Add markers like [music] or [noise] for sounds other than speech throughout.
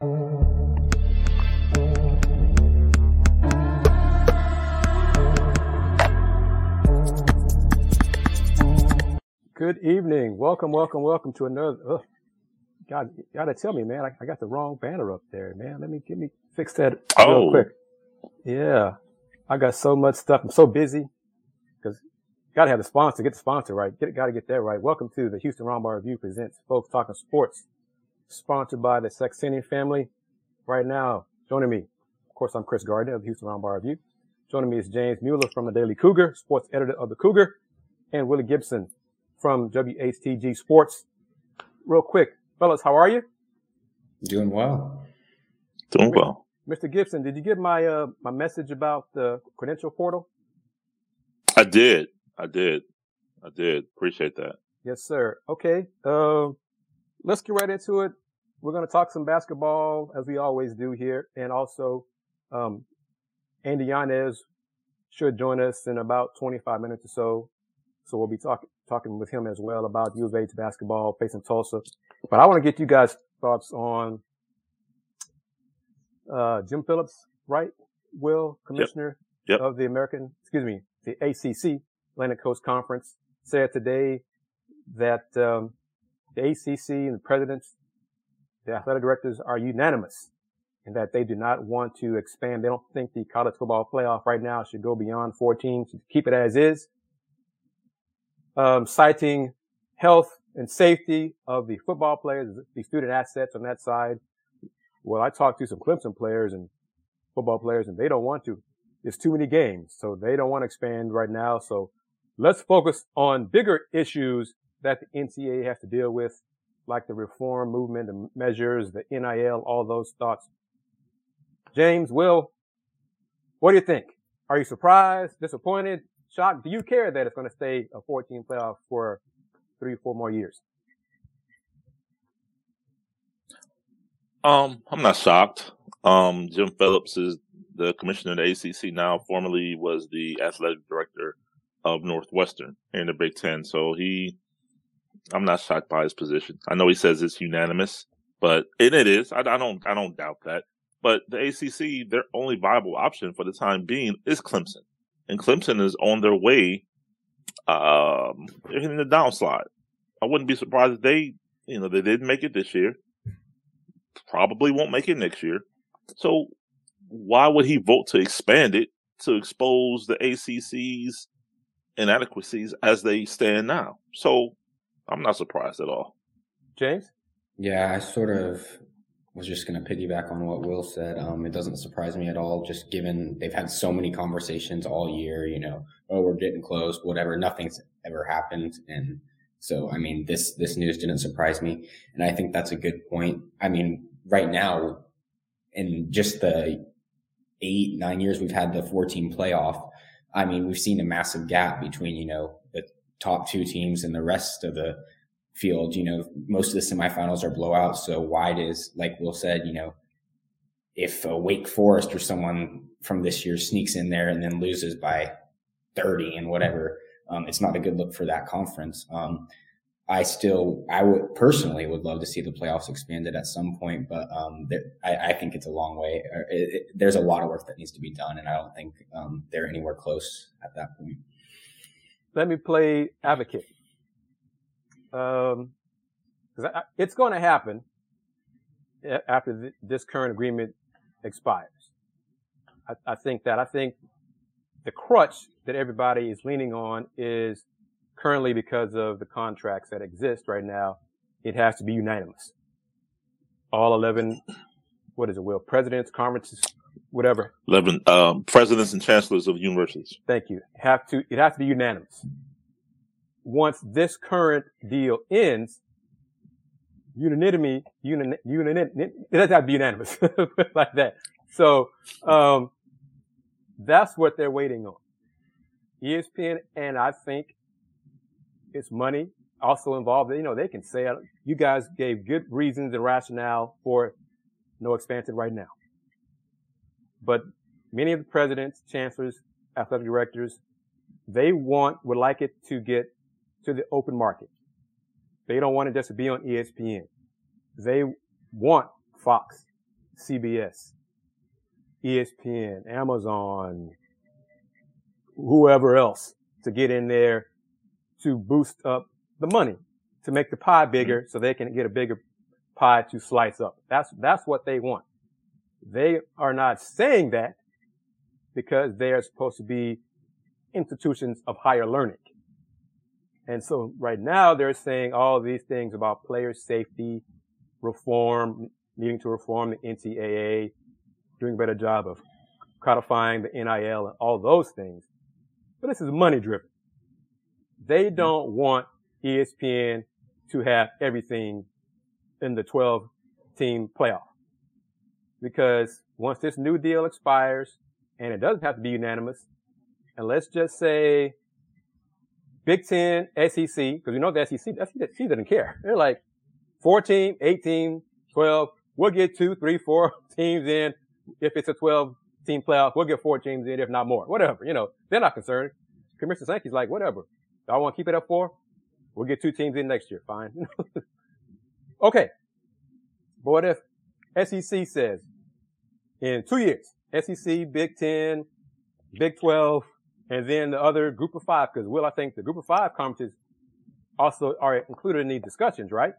Good evening. Welcome, welcome, welcome to another. Ugh. God, you gotta tell me, man. I, I, got the wrong banner up there, man. Let me get me fix that oh. real quick. Yeah, I got so much stuff. I'm so busy because gotta have the sponsor. Get the sponsor right. Get gotta get that right. Welcome to the Houston Roundball Review presents folks talking sports, sponsored by the Saxenian family. Right now, joining me, of course, I'm Kris Gardner of the Houston Roundball Review. Joining me is James Mueller from the Daily Cougar, sports editor of the Cougar, and Willy Gibson from WHTG Sports. Real quick, fellas, how are you? Doing well. Doing well. Mr. Gibson, did you get my uh, my message about the credential portal? I did. I did. I did. Appreciate that. Yes, sir. Okay. Uh, let's get right into it. We're going to talk some basketball as we always do here, and also um, Andy Yanez should join us in about 25 minutes or so. So we'll be talking talking with him as well about U of H basketball facing Tulsa. But I want to get you guys' thoughts on uh, Jim Phillips, right? Will, commissioner yep. Yep. of the American, excuse me, the ACC, Atlantic Coast Conference, said today that um, the ACC and the presidents, the athletic directors are unanimous in that they do not want to expand. They don't think the college football playoff right now should go beyond 14, should keep it as is um, citing health and safety of the football players, the student assets on that side. Well, I talked to some Clemson players and football players and they don't want to. It's too many games. So they don't want to expand right now. So let's focus on bigger issues that the NCAA has to deal with, like the reform movement, the measures, the NIL, all those thoughts. James, Will, what do you think? Are you surprised, disappointed, shocked? Do you care that it's going to stay a 14 playoff for three, four more years? Um, I'm not shocked. Um, Jim Phillips is the commissioner of the ACC now. Formerly was the athletic director of Northwestern in the Big Ten. So he, I'm not shocked by his position. I know he says it's unanimous, but and it is. I, I don't, I don't doubt that. But the ACC, their only viable option for the time being is Clemson and Clemson is on their way um, they're in the downslide. I wouldn't be surprised if they, you know, they didn't make it this year. Probably won't make it next year. So why would he vote to expand it to expose the ACC's inadequacies as they stand now? So I'm not surprised at all. James? Yeah, I sort of was just going to piggyback on what Will said. Um, it doesn't surprise me at all, just given they've had so many conversations all year, you know, oh, we're getting close, whatever, nothing's ever happened. And so, I mean, this, this news didn't surprise me. And I think that's a good point. I mean, right now, in just the eight, nine years we've had the 14 playoff, I mean, we've seen a massive gap between, you know, the top two teams and the rest of the field. You know, most of the semifinals are blowouts. So wide is, like Will said, you know, if a Wake Forest or someone from this year sneaks in there and then loses by 30 and whatever, um, it's not a good look for that conference. Um, I still, I would personally would love to see the playoffs expanded at some point, but um, there, I, I, think it's a long way. It, it, there's a lot of work that needs to be done, and I don't think um, they're anywhere close at that point. Let me play advocate um, it's going to happen after th- this current agreement expires. I, I think that I think the crutch that everybody is leaning on is currently because of the contracts that exist right now. It has to be unanimous. All 11, what is it, Will? Presidents, conferences, whatever. 11 um, presidents and chancellors of universities. Thank you. Have to, it has to be unanimous once this current deal ends, unanimity, unanimity, unanimity it doesn't have to be unanimous [laughs] like that. So, um, that's what they're waiting on. ESPN, and I think it's money also involved. You know, they can say, you guys gave good reasons and rationale for no expansion right now. But many of the presidents, chancellors, athletic directors, they want, would like it to get to the open market. They don't want it just to be on ESPN. They want Fox. CBS, ESPN, Amazon, whoever else to get in there to boost up the money, to make the pie bigger mm-hmm. so they can get a bigger pie to slice up. That's, that's what they want. They are not saying that because they are supposed to be institutions of higher learning. And so right now they're saying all these things about player safety, reform, needing to reform the NCAA, doing a better job of codifying the NIL and all those things. But this is money driven. They mm-hmm. don't want ESPN to have everything in the 12 team playoff. Because once this new deal expires, and it doesn't have to be unanimous, and let's just say Big Ten, SEC, because you know the SEC, SEC doesn't care. They're like 14, 18, 12. We'll get two, three, four [laughs] teams in. If it's a 12 team playoff, we'll get four teams in, if not more. Whatever. You know, they're not concerned. Commissioner Sankey's like, whatever. Y'all want to keep it up for? We'll get two teams in next year. Fine. [laughs] okay. But what if SEC says in two years, SEC, Big Ten, Big 12, and then the other group of five, because Will, I think the group of five conferences also are included in these discussions, right?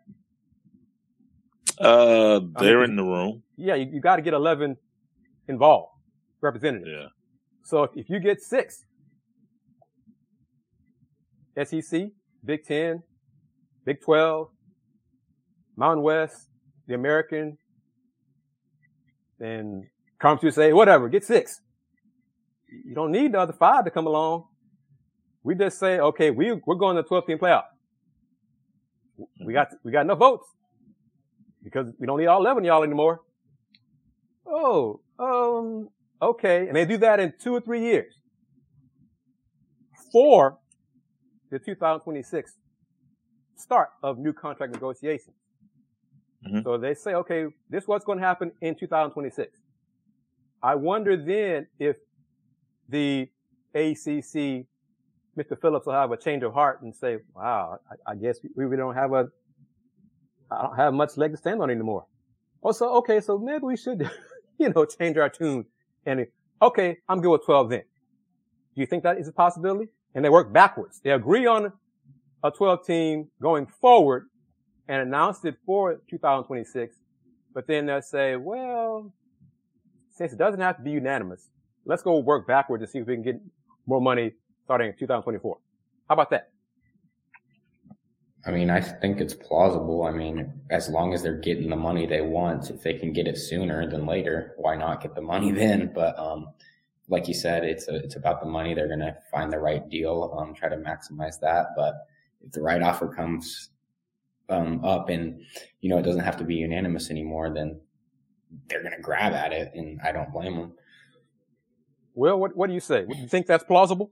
Uh, they're I mean, in the room. Yeah, you, you got to get 11 involved, representatives. Yeah. So if, if you get six, SEC, Big Ten, Big 12, Mountain West, the American, and conference say, whatever, get six. You don't need the other five to come along. We just say, okay, we, we're going to the 12 team playoff. We got, we got enough votes because we don't need all 11 y'all anymore. Oh, um, okay. And they do that in two or three years. For the 2026 start of new contract negotiations. Mm-hmm. So they say, okay, this is what's going to happen in 2026. I wonder then if the ACC, Mr. Phillips will have a change of heart and say, wow, I, I guess we, we don't have a, I don't have much leg to stand on anymore. Also, okay, so maybe we should, [laughs] you know, change our tune and, okay, I'm good with 12 then. Do you think that is a possibility? And they work backwards. They agree on a 12 team going forward and announced it for 2026. But then they'll say, well, since it doesn't have to be unanimous, let's go work backwards and see if we can get more money starting in 2024. How about that? I mean, I think it's plausible. I mean, as long as they're getting the money they want, if they can get it sooner than later, why not get the money [laughs] then? But, um, like you said, it's a, it's about the money. They're going to find the right deal, um, try to maximize that. But if the right offer comes, um, up and, you know, it doesn't have to be unanimous anymore, then they're going to grab at it. And I don't blame them. Well, what, what do you say? Do you think that's plausible?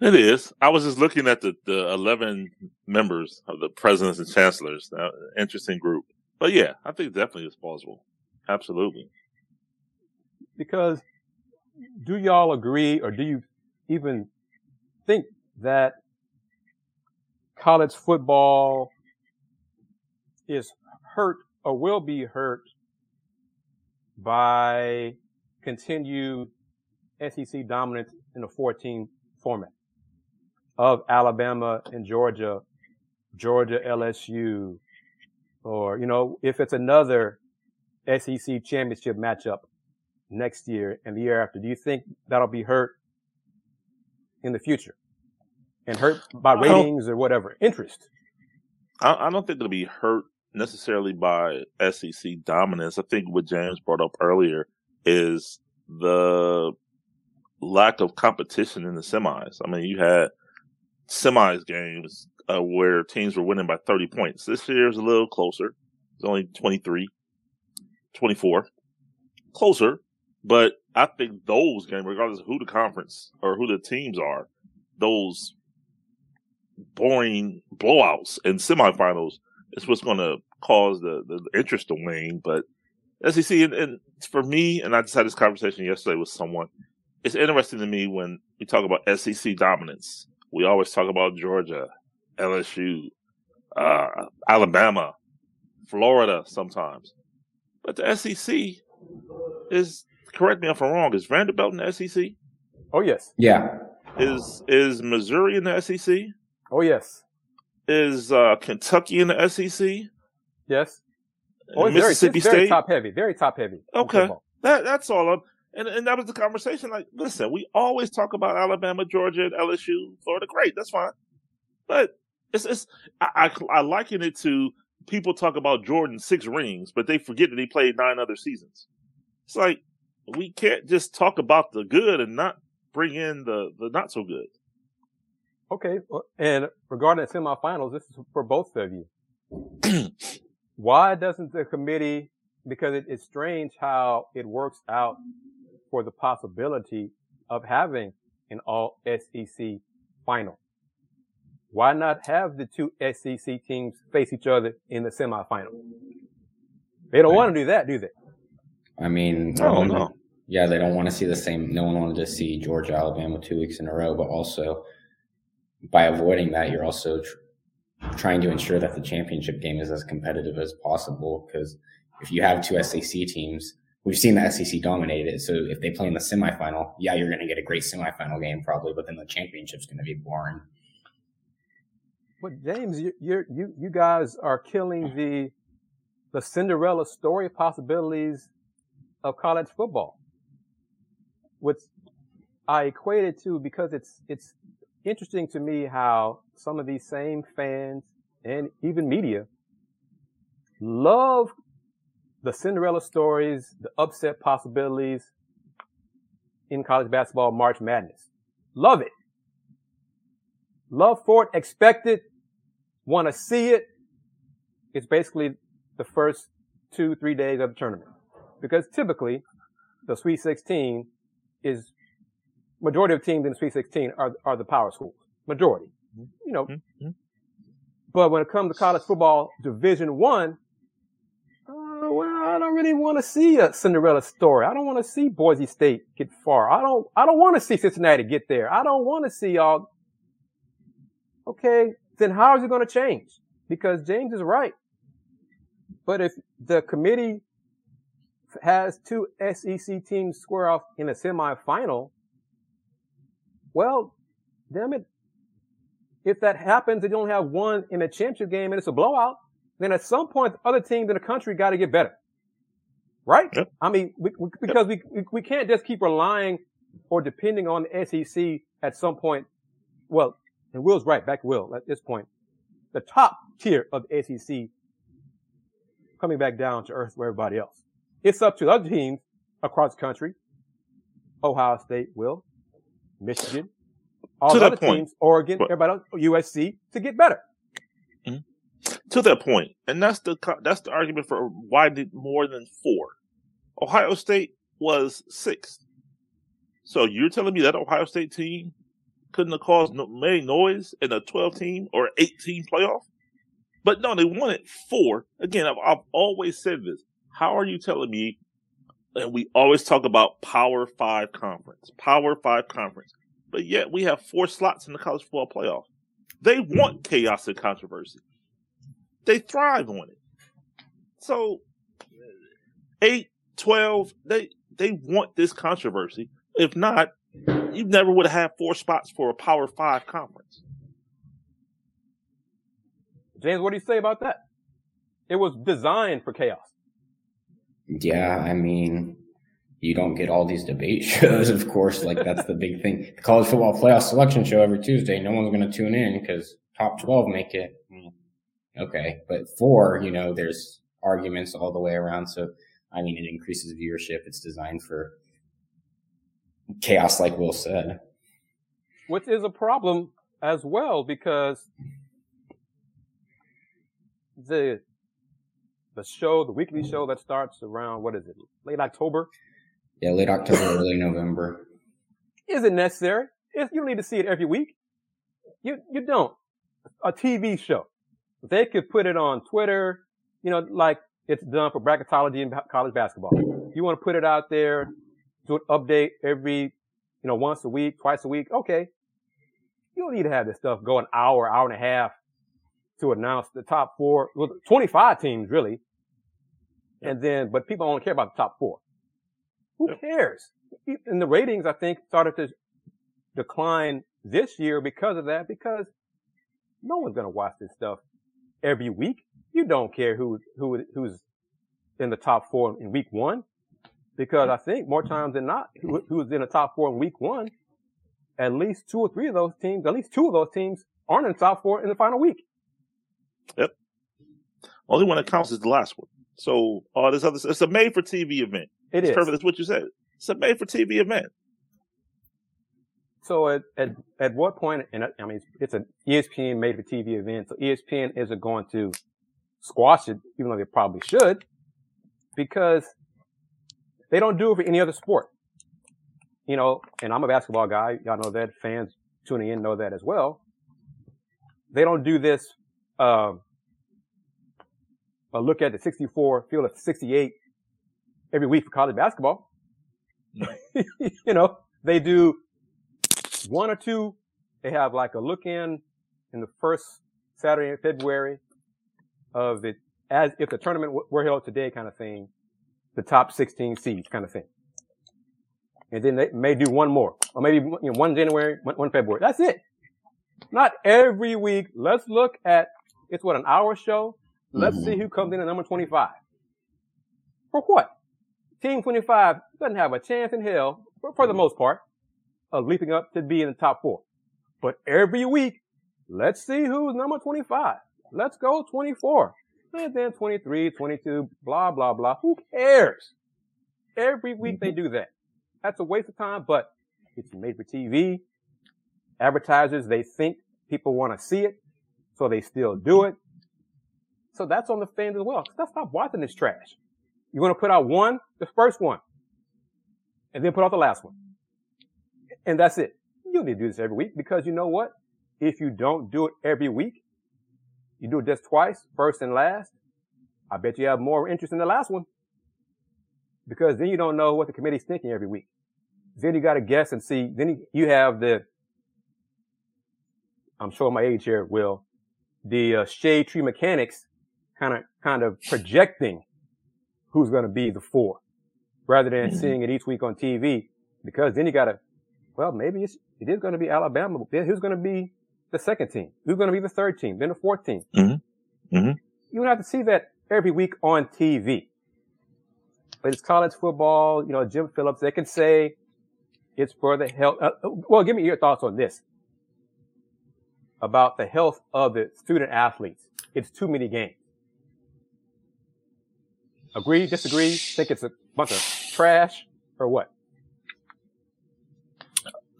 It is. I was just looking at the, the 11 members of the presidents and chancellors. Uh, interesting group. But yeah, I think definitely it's plausible. Absolutely. Because do y'all agree or do you even think that college football is hurt or will be hurt by continued SEC dominance in the 14 format of Alabama and Georgia, Georgia LSU, or, you know, if it's another SEC championship matchup next year and the year after, do you think that'll be hurt in the future and hurt by ratings or whatever interest? I, I don't think it'll be hurt necessarily by SEC dominance. I think what James brought up earlier is the lack of competition in the semis. I mean, you had semis games uh, where teams were winning by 30 points. This year is a little closer. It's only 23, 24. Closer, but I think those games, regardless of who the conference or who the teams are, those boring blowouts and semifinals is what's going to cause the, the interest to wane. But SEC, and, and for me, and I just had this conversation yesterday with someone, it's interesting to me when we talk about SEC dominance. We always talk about Georgia, LSU, uh, Alabama, Florida sometimes. But the SEC is correct me if I'm wrong. Is Vanderbilt in the SEC? Oh yes. Yeah. Is is Missouri in the SEC? Oh yes. Is uh, Kentucky in the SEC? Yes. Oh, it's Mississippi very, very State. top heavy. Very top heavy. Okay. That that's all. I'm, and and that was the conversation. Like, listen, we always talk about Alabama, Georgia, and LSU, Florida. Great, that's fine. But it's it's I, I I liken it to people talk about Jordan six rings, but they forget that he played nine other seasons. It's like we can't just talk about the good and not bring in the the not so good. Okay. And regarding the semifinals, this is for both of you. [clears throat] Why doesn't the committee, because it, it's strange how it works out for the possibility of having an all SEC final. Why not have the two SEC teams face each other in the semifinal? They don't want to do that, do they? I mean, I um, don't. Yeah, they don't want to see the same. No one wanted to see Georgia, Alabama two weeks in a row, but also by avoiding that, you're also tr- trying to ensure that the championship game is as competitive as possible. Because if you have two SEC teams, we've seen the SEC dominate it. So if they play in the semifinal, yeah, you're going to get a great semifinal game probably, but then the championship's going to be boring. But James, you you you you guys are killing the the Cinderella story possibilities of college football. Which I equate it to because it's it's interesting to me how some of these same fans and even media love the Cinderella stories, the upset possibilities in college basketball March Madness. Love it. Love for it, expect it, want to see it. It's basically the first two, three days of the tournament. Because typically, the Sweet 16 is, majority of teams in the Sweet 16 are, are the power schools. Majority. You know. Mhm. But when it comes to college football Division One, uh, well, I don't really want to see a Cinderella story. I don't want to see Boise State get far. I don't, I don't want to see Cincinnati get there. I don't want to see all, okay, then how is it going to change? Because James is right. But if the committee has two SEC teams square off in a semifinal, well, damn it. If that happens, and you only have one in a championship game and it's a blowout, then at some point, the other teams in the country got to get better. Right? Yep. I mean, we, we, because we, we, we can't just keep relying or depending on the SEC at some point. Well, and Will's right, back Will at this point. The top tier of the SEC coming back down to earth for everybody else. It's up to the other teams across the country. Ohio State will, Michigan, all To the other point, teams, Oregon, but- everybody else, USC to get better. Mm-hmm. to that point, and that's the that's the argument for why did more than four. Ohio State was sixth, so you're telling me that Ohio State team couldn't have caused no, made noise in a 12 team or 18 playoff? But no, they won wanted four. Again, I've, I've always said this. How are you telling me? And we always talk about Power Five conference, Power Five conference, but yet we have four slots in the college football playoff. They want chaos and controversy they thrive on it. So, 8, 12, they, they want this controversy. If not, you never would have had four spots for a Power Five conference. James, what do you say about that? It was designed for chaos. Yeah, I mean, you don't get all these debate [laughs] shows, of course. Like that's the big thing. The college football playoff selection show every Tuesday. No one's going to tune in because top twelve make it. Okay, but four, you know, there's arguments all the way around. So, I mean, it increases viewership. It's designed for chaos, like Will said. which is a problem as well because the the show, the weekly show that starts around what is it, late October, Yeah, late October, early November. Is it necessary. If you need to see it every week. You you don't. A TV show, they could put it on Twitter, you know, like it's done for bracketology in ba- college basketball. You want to put it out there, do an update every, you know, once a week, twice a week. Okay, you don't need to have this stuff go an hour, hour and a half to announce the top four, well, 25 teams really And then, but people don't care about the top four. Who cares? And the ratings, I think, started to decline this year because of that, because no one's going to watch this stuff every week. You don't care who, who, who's in the top four in week one, because I think more times than not, who, who's in the top four in week one, at least two or three of those teams, at least two of those teams aren't in the top four in the final week. Yep. Only one that counts is the last one. So all this other, it's a made for TV event. It it's is. perfect. That's what you said. It's a made for TV event. So at, at, at what point, and I mean, it's an ESPN made for TV event, so ESPN isn't going to squash it, even though they probably should, because they don't do it for any other sport. You know, and I'm a basketball guy. Y'all know that. Fans tuning in know that as well. They don't do this, uh, a look at the 64 field of 68 every week for college basketball. [laughs] you know, they do one or two. They have like a look in in the first Saturday in February of the, as if the tournament were held today kind of thing, the top 16 seeds kind of thing. And then they may do one more, or maybe you know, one January, one, one February. That's it. Not every week. Let's look at, it's what, an hour show? Let's mm-hmm. see who comes in at number 25. For what? Team 25 doesn't have a chance in hell, for the most part, of leaping up to be in the top four. But every week, let's see who's number 25. Let's go 24. And then 23, 22, blah, blah, blah. Who cares? Every week they do that. That's a waste of time, but it's made for TV. Advertisers, they think people want to see it, so they still do it. So that's on the fans as well. Stop watching this trash. You're going to put out one, the first one, and then put out the last one. And that's it. You don't need to do this every week because you know what? If you don't do it every week, you do it just twice, first and last, I bet you have more interest in the last one. Because then you don't know what the committee's thinking every week. Then you got to guess and see. Then you have the, I'm showing my age here, Will, the uh, shade tree mechanics kind of, kind of projecting who's going to be the four rather than mm-hmm. seeing it each week on TV. Because then you got to, well, maybe it's, it is going to be Alabama. Then who's going to be the second team? Who's going to be the third team? Then the fourth team. Mm-hmm. Mm-hmm. You don't have to see that every week on TV. But it's college football. You know, Jim Phillips, they can say it's for the health. Uh, well, give me your thoughts on this about the health of the student athletes. It's too many games. Agree, disagree, think it's a bunch of trash or what?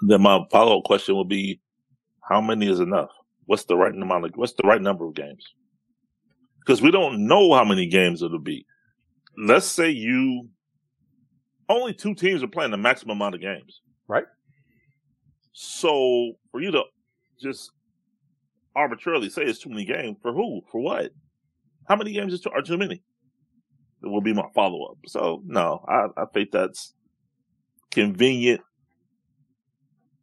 Then my follow up question will be, how many is enough? What's the right amount of, what's the right number of games? Because we don't know how many games it'll be. Let's say you, only two teams are playing the maximum amount of games. Right. So for you to just arbitrarily say it's too many games, for who? For what? How many games is too, are too many? It will be my follow up. So no, I, I think that's convenient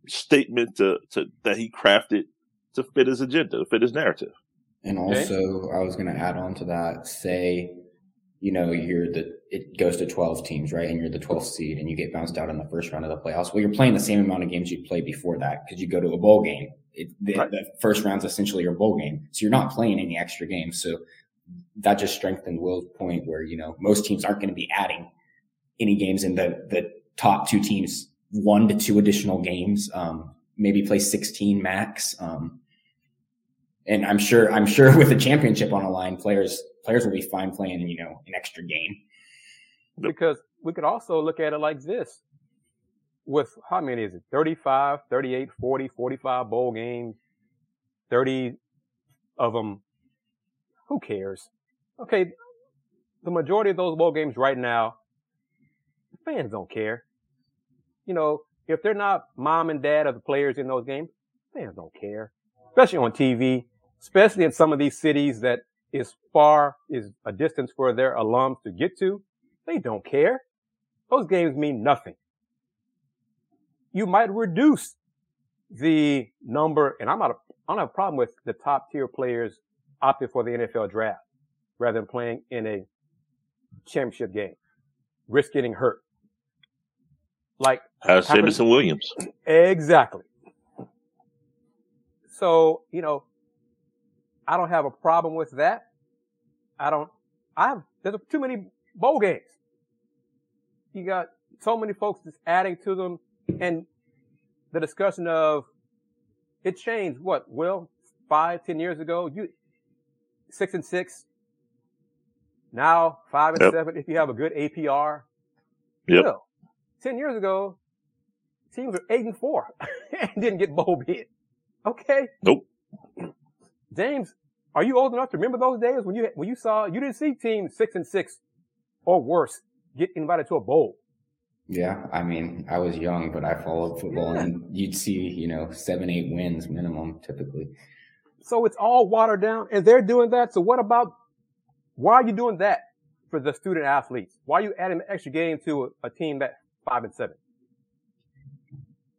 statement to, to that he crafted to fit his agenda, to fit his narrative. And also, okay. I was going to add on to that. Say, you know, you're the it goes to 12 teams, right? And you're the 12th seed, and you get bounced out in the first round of the playoffs. Well, you're playing the same amount of games you played before that because you go to a bowl game. It, the, right. the first round's essentially your bowl game, so you're not playing any extra games. So that just strengthened Will's point where, you know, most teams aren't going to be adding any games in the, the top two teams, one to two additional games, um, maybe play 16 max. Um, and I'm sure, I'm sure [laughs] with a championship on the line, players, players will be fine playing, you know, an extra game. Because we could also look at it like this with how many is it? 35, 38, 40, 45 bowl games, 30 of them who cares? Okay, the majority of those bowl games right now, fans don't care. You know, if they're not mom and dad of the players in those games, fans don't care. Especially on TV, especially in some of these cities that is far, is a distance for their alums to get to. They don't care. Those games mean nothing. You might reduce the number, and I'm not, a, I don't have a problem with the top tier players opted for the NFL draft rather than playing in a championship game. Risk getting hurt. Like Jameson Williams. Exactly. So, you know, I don't have a problem with that. I don't, I have, there's too many bowl games. You got so many folks just adding to them and the discussion of it changed what, Well, five, ten years ago, you, six and six. Now five and yep. seven if you have a good APR. Yeah. Well, ten years ago, teams were eight and four [laughs] and didn't get bowl bid. Okay. Nope. James, are you old enough to remember those days when you when you saw you didn't see teams six and six or worse get invited to a bowl? Yeah, I mean, I was young, but I followed football, yeah. and you'd see, you know, seven, eight wins minimum typically. So it's all watered down, and they're doing that. So what about why are you doing that for the student athletes? Why are you adding an extra game to a, a team that five and seven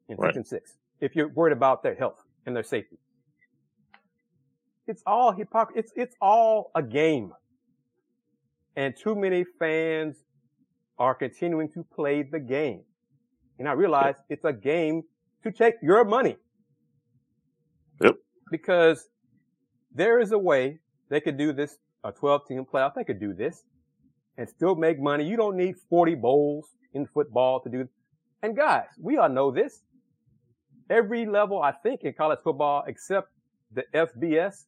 and right. six and six? If you're worried about their health and their safety, it's all hypocrisy. It's it's all a game, and too many fans are continuing to play the game. And I realize it's a game to take your money. Yep. Because there is a way they could do this, a 12 team playoff. They could do this and still make money. You don't need 40 bowls in football to do. And guys, we all know this. Every level, I think, in college football, except the FBS,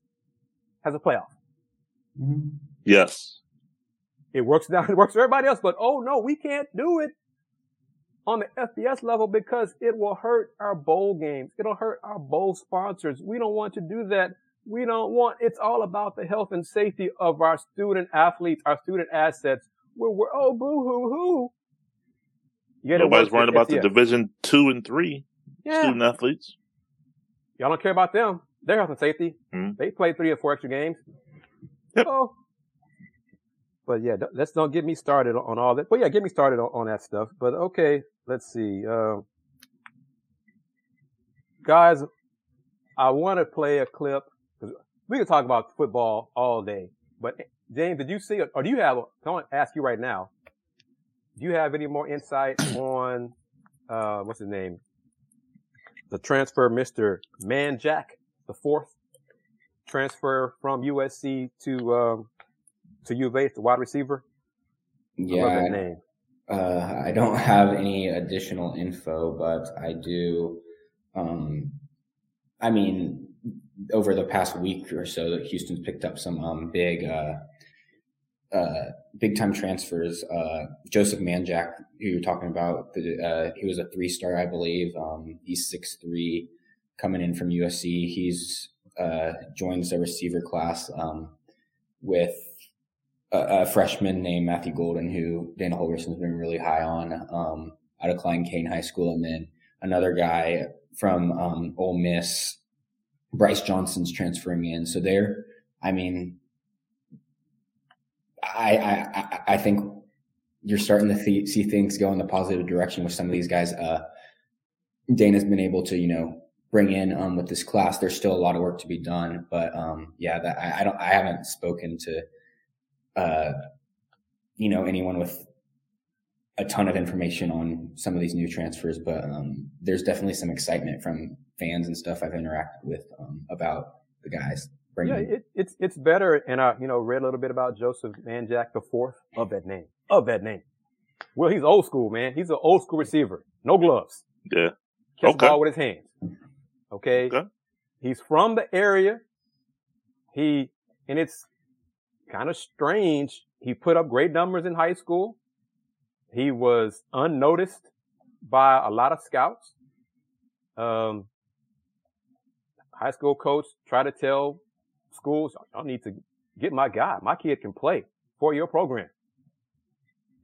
has a playoff. Mm-hmm. Yes. It works now. [laughs] It works for everybody else, but oh no, we can't do it on the FBS level because it will hurt our bowl games. It'll hurt our bowl sponsors. We don't want to do that. We don't want, it's all about the health and safety of our student athletes, our student assets. We're, we're oh, boo hoo hoo. Nobody's worrying about the division two and three yeah. student athletes. Y'all don't care about them. Their health and safety. Mm-hmm. They play three or four extra games. Yep. Oh, but yeah, let's don't get me started on all that. But yeah, get me started on, on that stuff. But okay, let's see. Uh, guys, I want to play a clip. We can talk about football all day. But James, did you see it? Or do you have, I want to ask you right now, do you have any more insight [clears throat] on, uh, what's his name? The transfer, Mr. Manjack, the fourth transfer from USC to, um, to U of H, the wide receiver? Yeah. name. Uh, I don't have any additional info, but I do. Um, I mean, over the past week or so, that Houston's picked up some um, big, uh, uh, big time transfers. Uh, Joseph Manjack, who you're talking about, uh, he was a three star, I believe. Um, he's six three, coming in from USC. He's uh, joins the receiver class um, with a, freshman named Matthew Golden, who Dana Holgorsen's been really high on um, out of Klein Cain High School, and then another guy from um, Ole Miss, Bryce Johnson's transferring in. So there, I mean, I I I think you're starting to see things go in the positive direction with some of these guys. Uh, Dana's been able to, you know, bring in um, with this class. There's still a lot of work to be done, but um, yeah, that I, I don't, I haven't spoken to uh, you know, anyone with a ton of information on some of these new transfers, but um, there's definitely some excitement from fans and stuff I've interacted with um, about the guys. Yeah, it, it's it's better, and I you know read a little bit about Joseph Manjack the fourth of that name of that name. Well, he's old school, man. He's an old school receiver, no gloves. Yeah, catch okay. the ball with his hands. Okay, okay. he's from the area. He and it's kind of strange. He put up great numbers in high school. He was unnoticed by a lot of scouts. Um, high school coach tried to tell schools, I need to get my guy. My kid can play for your program.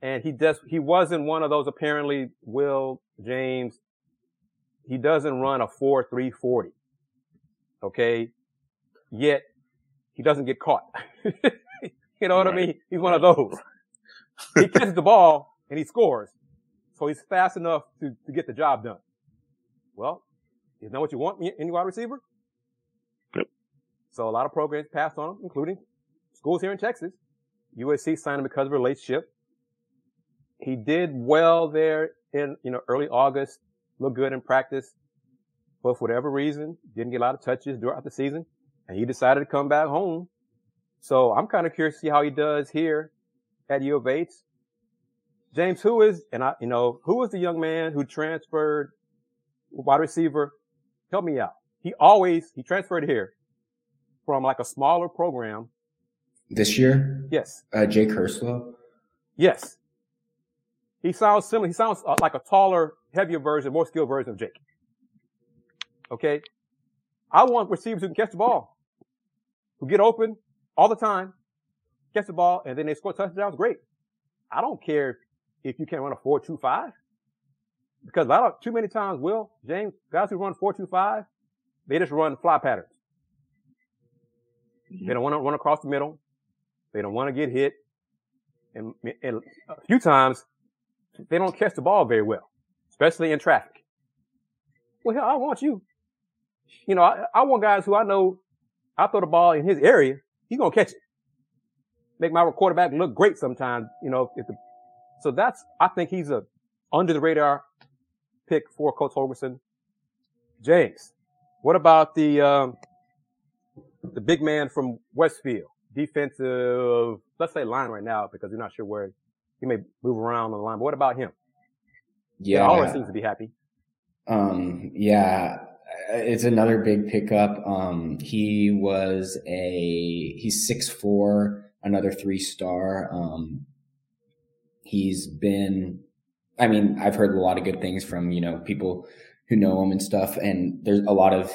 And he does, he wasn't one of those apparently Will James. He doesn't run a 4 3 40. Okay. Yet he doesn't get caught. [laughs] You know what right. I mean? He's one of those. he [laughs] catches the ball and he scores. So he's fast enough to, to get the job done. Well, isn't that what you want in your wide receiver? Yep. So a lot of programs passed on him, including schools here in Texas. USC signed him because of a relationship. He did well there in, you know, early August, looked good in practice, but for whatever reason, didn't get a lot of touches throughout the season, and he decided to come back home. So I'm kind of curious to see how he does here at U of H. James, who is, and I, you know, who is the young man who transferred wide receiver? Help me out. He always, he transferred here from like a smaller program. This year? Yes. Uh, Jake Herslow? Yes. He sounds similar. He sounds uh, like a taller, heavier version, more skilled version of Jake. Okay. I want receivers who can catch the ball, who get open all the time, catch the ball, and then they score touchdowns. Great. I don't care if you can't run a four two five, because a lot of too many times, Will James guys who run four two five, they just run fly patterns. Mm-hmm. They don't want to run across the middle. They don't want to get hit, and, and a few times they don't catch the ball very well, especially in traffic. Well, hell, I want you you know, I, I want guys who I know I throw the ball in his area, he's gonna catch it. Make my quarterback look great sometimes, you know, if the, so that's, I think he's a under the radar pick for Coach Holgorsen. James, what about the, um, the big man from Westfield, defensive, let's say line right now, because you're not sure where he may move around on the line. But what about him? Yeah. He always seems to be happy. Um, yeah, it's another big pickup. Um, he was a he's six four, another three star. Um, he's been, I mean, I've heard a lot of good things from you know people who know him and stuff, and there's a lot of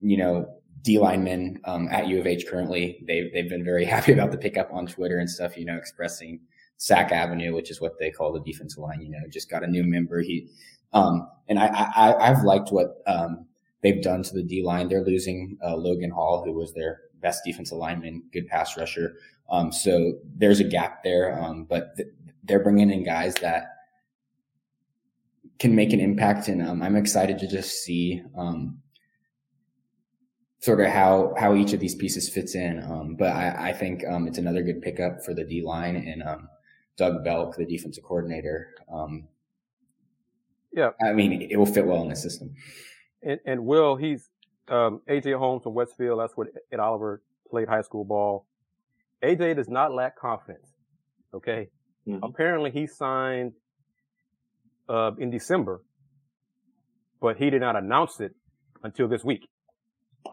you know D linemen um, at U of H currently. They've they've been very [laughs] happy about the pickup on Twitter and stuff. You know, expressing Sack Avenue, which is what they call the defensive line. You know, just got a new member. He um, and I, I I've liked what um, they've done to the D line. They're losing uh, Logan Hall, who was their best defensive lineman, good pass rusher. Um, so there's a gap there, um, but th- they're bringing in guys that can make an impact, and um, I'm excited to just see um, sort of how how each of these pieces fits in. Um, but I, I think um, it's another good pickup for the D line and Doug Belk, the defensive coordinator. yeah, I mean, it will fit well in the system and, and Will, he's um, AJ Holmes from Westfield. That's what Ed Oliver played high school ball. AJ does not lack confidence. Okay. Mm-hmm. Apparently he signed uh, in December, but he did not announce it until this week.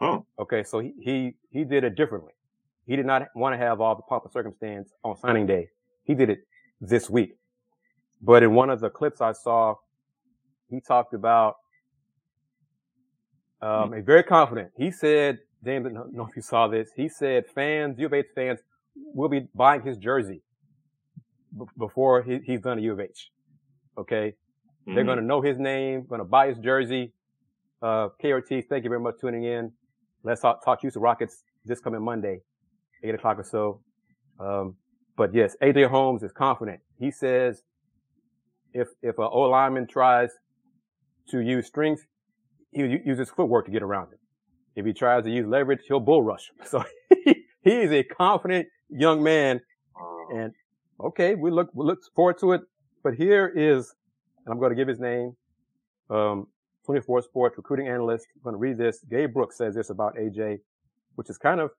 Oh. Okay, so he, he he did it differently. He did not want to have all the pomp and circumstance on signing day. He did it this week. But in one of the clips I saw, he talked about um, and very confident. He said, James, I don't know if you saw this. He said fans, U of H fans will be buying his jersey b- before he, he's done a U of H. Okay. Mm-hmm. They're going to know his name, going to buy his jersey. Uh, KRT, thank you very much for tuning in. Let's talk, talk Houston Rockets this coming Monday, eight o'clock or so. Um, but yes, AJ Holmes is confident. He says if, if an O lineman tries to use strength, he use his footwork to get around him. If he tries to use leverage, he'll bull rush him. [laughs] So he is a confident young man. And okay, we look, we look forward to it. But here is, and I'm going to give his name, um, 24 Sports recruiting analyst. I'm going to read this. Gabe Brooks says this about AJ, which is kind of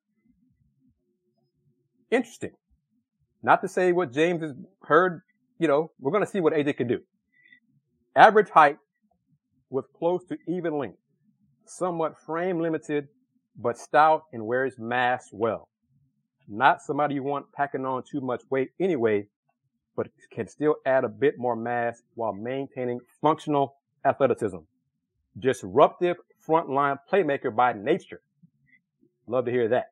interesting. Not to say what James has heard, you know, we're going to see what AJ can do. Average height, with close to even length, somewhat frame limited, but stout and wears mass well. Not somebody you want packing on too much weight anyway, but can still add a bit more mass while maintaining functional athleticism. Disruptive frontline playmaker by nature. Love to hear that.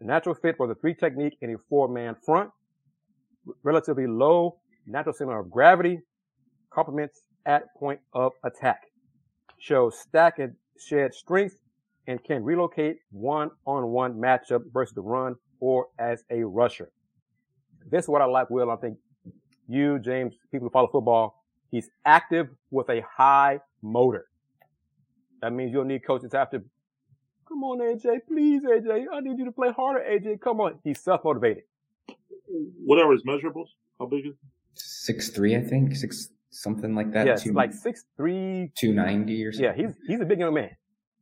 The natural fit was a three technique in a four man front. Relatively low natural center of gravity complements at point of attack shows stack and shed strength and can relocate one-on-one matchup versus the run or as a rusher. This is what I like, Will. I think you, James, people who follow football, he's active with a high motor. That means you'll need coaches after, come on, AJ, please, AJ, I need you to play harder, AJ, come on. He's self-motivated. whatever his measurables. How big is? he? Six three, I think six something like that. Yeah, two, like six three, two ninety or something. Yeah, he's he's a big young man.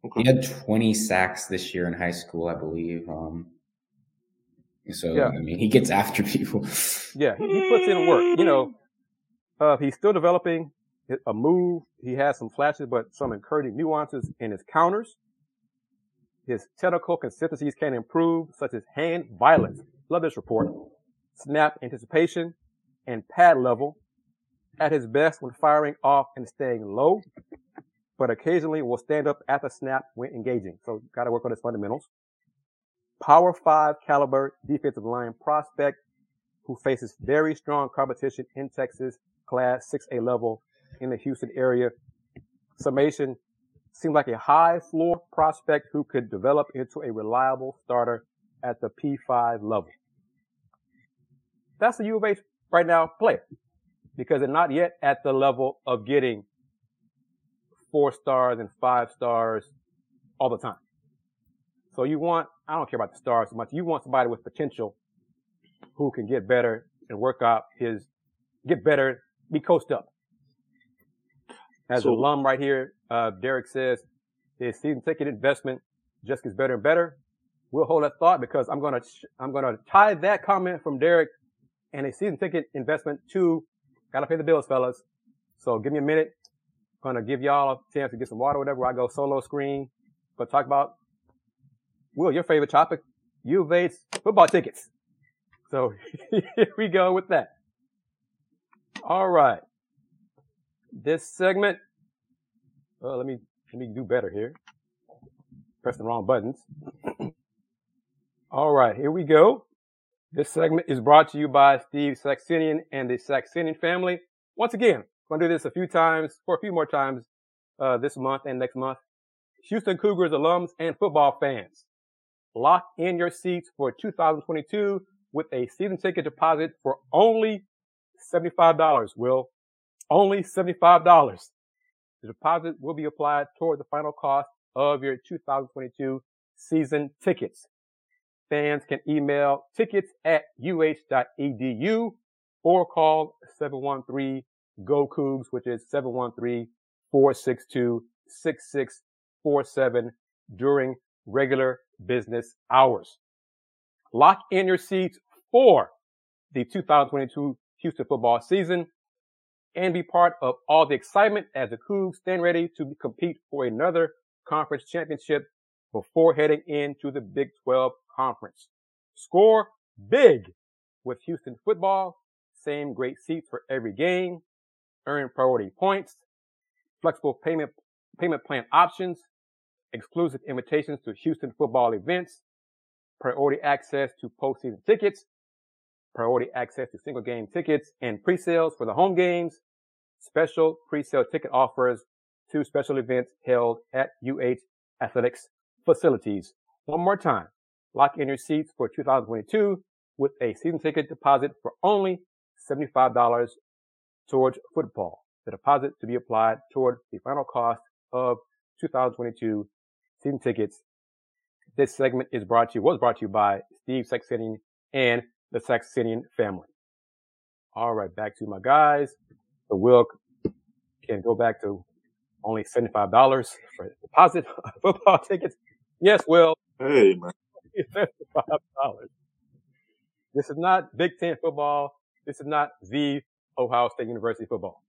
Okay. He had twenty sacks this year in high school, I believe. Um, so yeah. I mean, he gets after [laughs] people. yeah, he, he, puts in work. You know, uh, he's still developing a move. He has some flashes, but some encouraging nuances in his counters. His technical consistencies can improve, such as hand violence. Love this report. Snap anticipation and pad level at his best when firing off and staying low, but occasionally will stand up at the snap when engaging. So got to work on his fundamentals. Power five caliber defensive line prospect who faces very strong competition in Texas class 6A level in the Houston area. Summation seemed like a high floor prospect who could develop into a reliable starter at the P5 level. That's the U of H right now player because they're not yet at the level of getting four stars and five stars all the time. So you want, I don't care about the stars so much. You want somebody with potential who can get better and work out his, get better, be coached up. As so, an alum right here, uh, Derek says his season ticket investment just gets better and better. We'll hold that thought because I'm going to, I'm going to tie that comment from Derek and a season ticket investment to gotta pay the bills, fellas. So give me a minute. I'm gonna give y'all a chance to get some water, or whatever. I go solo screen. But talk about Will, your favorite topic, U of H football tickets. So [laughs] here we go with that. All right. This segment, well, let me, let me do better here. Press the wrong buttons. [clears throat] All right, here we go. This segment is brought to you by Steve Saxenian and the Saxenian family. Once again, I'm going to do this a few times, for a few more times, uh, this month and next month. Houston Cougars alums and football fans. Lock in your seats for 2022 with a season ticket deposit for only $75, Will. Only $75. The deposit will be applied toward the final cost of your 2022 season tickets. Fans can email tickets at uh.edu or call 713 GO Cougs, which is 713 462 6647 during regular business hours. Lock in your seats for the 2022 Houston football season and be part of all the excitement as the Cougs stand ready to compete for another conference championship before heading into the Big 12 conference. Score big with Houston football. Same great seats for every game. Earn priority points. Flexible payment, payment plan options exclusive invitations to Houston football events, priority access to postseason tickets, priority access to single game tickets and pre-sales for the home games, special pre-sale ticket offers to special events held at UH athletics facilities. One more time, lock in your seats for 2022 with a season ticket deposit for only $75 towards football. The deposit to be applied toward the final cost of 2022 season tickets. This segment is brought to you, was brought to you by Steve Saxenian and the Saxenian family. All right, back to my guys. The will can go back to only $75 for deposit [laughs] football tickets. Yes, Will. Hey, man. [laughs] $75. This is not Big Ten football. This is not the Ohio State University football.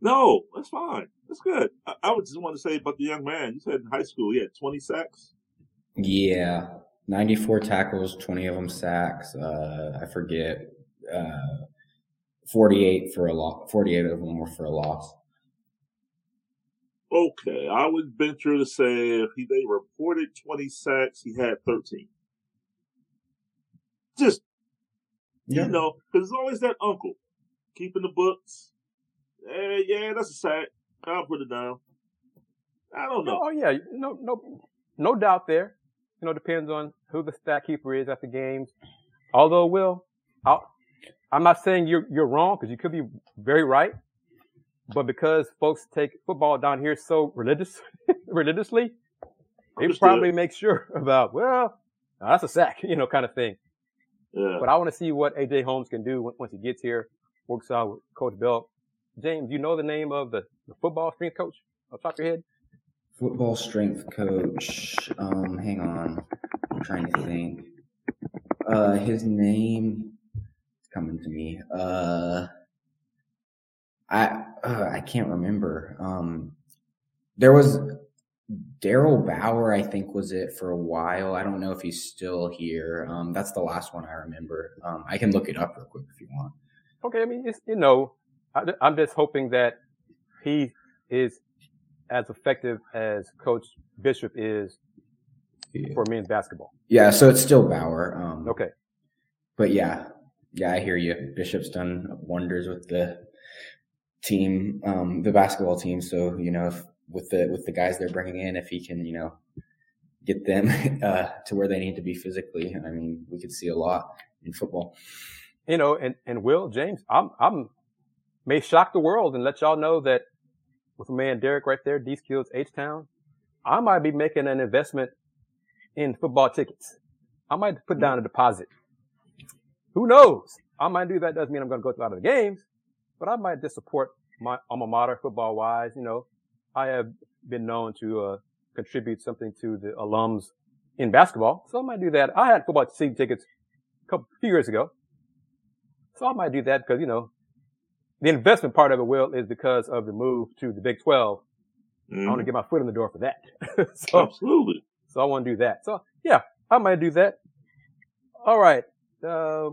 No, that's fine. That's good. I, I would just want to say about the young man. You said in high school he had 20 sacks. Yeah, 94 tackles, 20 of them sacks. Uh, I forget. Uh, 48 for a loss. 48 of them were for a loss. Okay, I would venture to say if he, they reported 20 sacks, he had 13. Just, yeah. you know, because it's always that uncle keeping the books, Eh, yeah, that's a sack. I'll put it down. I don't know. Oh yeah, no, no, no doubt there. You know, depends on who the stat keeper is at the games. Although, Will, i am not saying you're you're wrong because you could be very right, but because folks take football down here so religious, [laughs] religiously, they probably make sure [laughs] about well, that's a sack, [laughs] you know, kind of thing. Yeah. But I want to see what AJ Holmes can do once he gets here, works out with Coach Bell. James, you know the name of the, the football strength coach off the top of your head? Football strength coach. Um, hang on. I'm trying to think. Uh, his name is coming to me. Uh, I uh, I can't remember. Um, there was Daryl Bauer, I think, was it for a while. I don't know if he's still here. Um, that's the last one I remember. Um, I can look it up real quick if you want. Okay, I mean, it's, you know, I, I'm just hoping that he is as effective as Coach Bishop is Yeah. for men's basketball. Yeah, so it's still Bauer. Um, Okay. But yeah, yeah, I hear you. Bishop's done wonders with the team, um, the basketball team. So you know, if, with the with the guys they're bringing in, if he can, you know, get them [laughs] uh, to where they need to be physically, I mean, we could see a lot in football. You know, and, and Will, James, I'm, I'm, may shock the world and let y'all know that with my man Derek right there, D Skills H Town, I might be making an investment in football tickets. I might put down a deposit. Who knows? I might do that. Doesn't mean I'm going to go to a lot of the games, but I might just support my alma mater football wise. You know, I have been known to uh, contribute something to the alums in basketball, so I might do that. I had football season tickets a couple few years ago, so I might do that because you know the investment part of it will is because of the move to the Big 12. I want to Mhm. get my foot in the door for that. [laughs] so, Absolutely. so I want to do that. So yeah, I might do that. All right. Uh,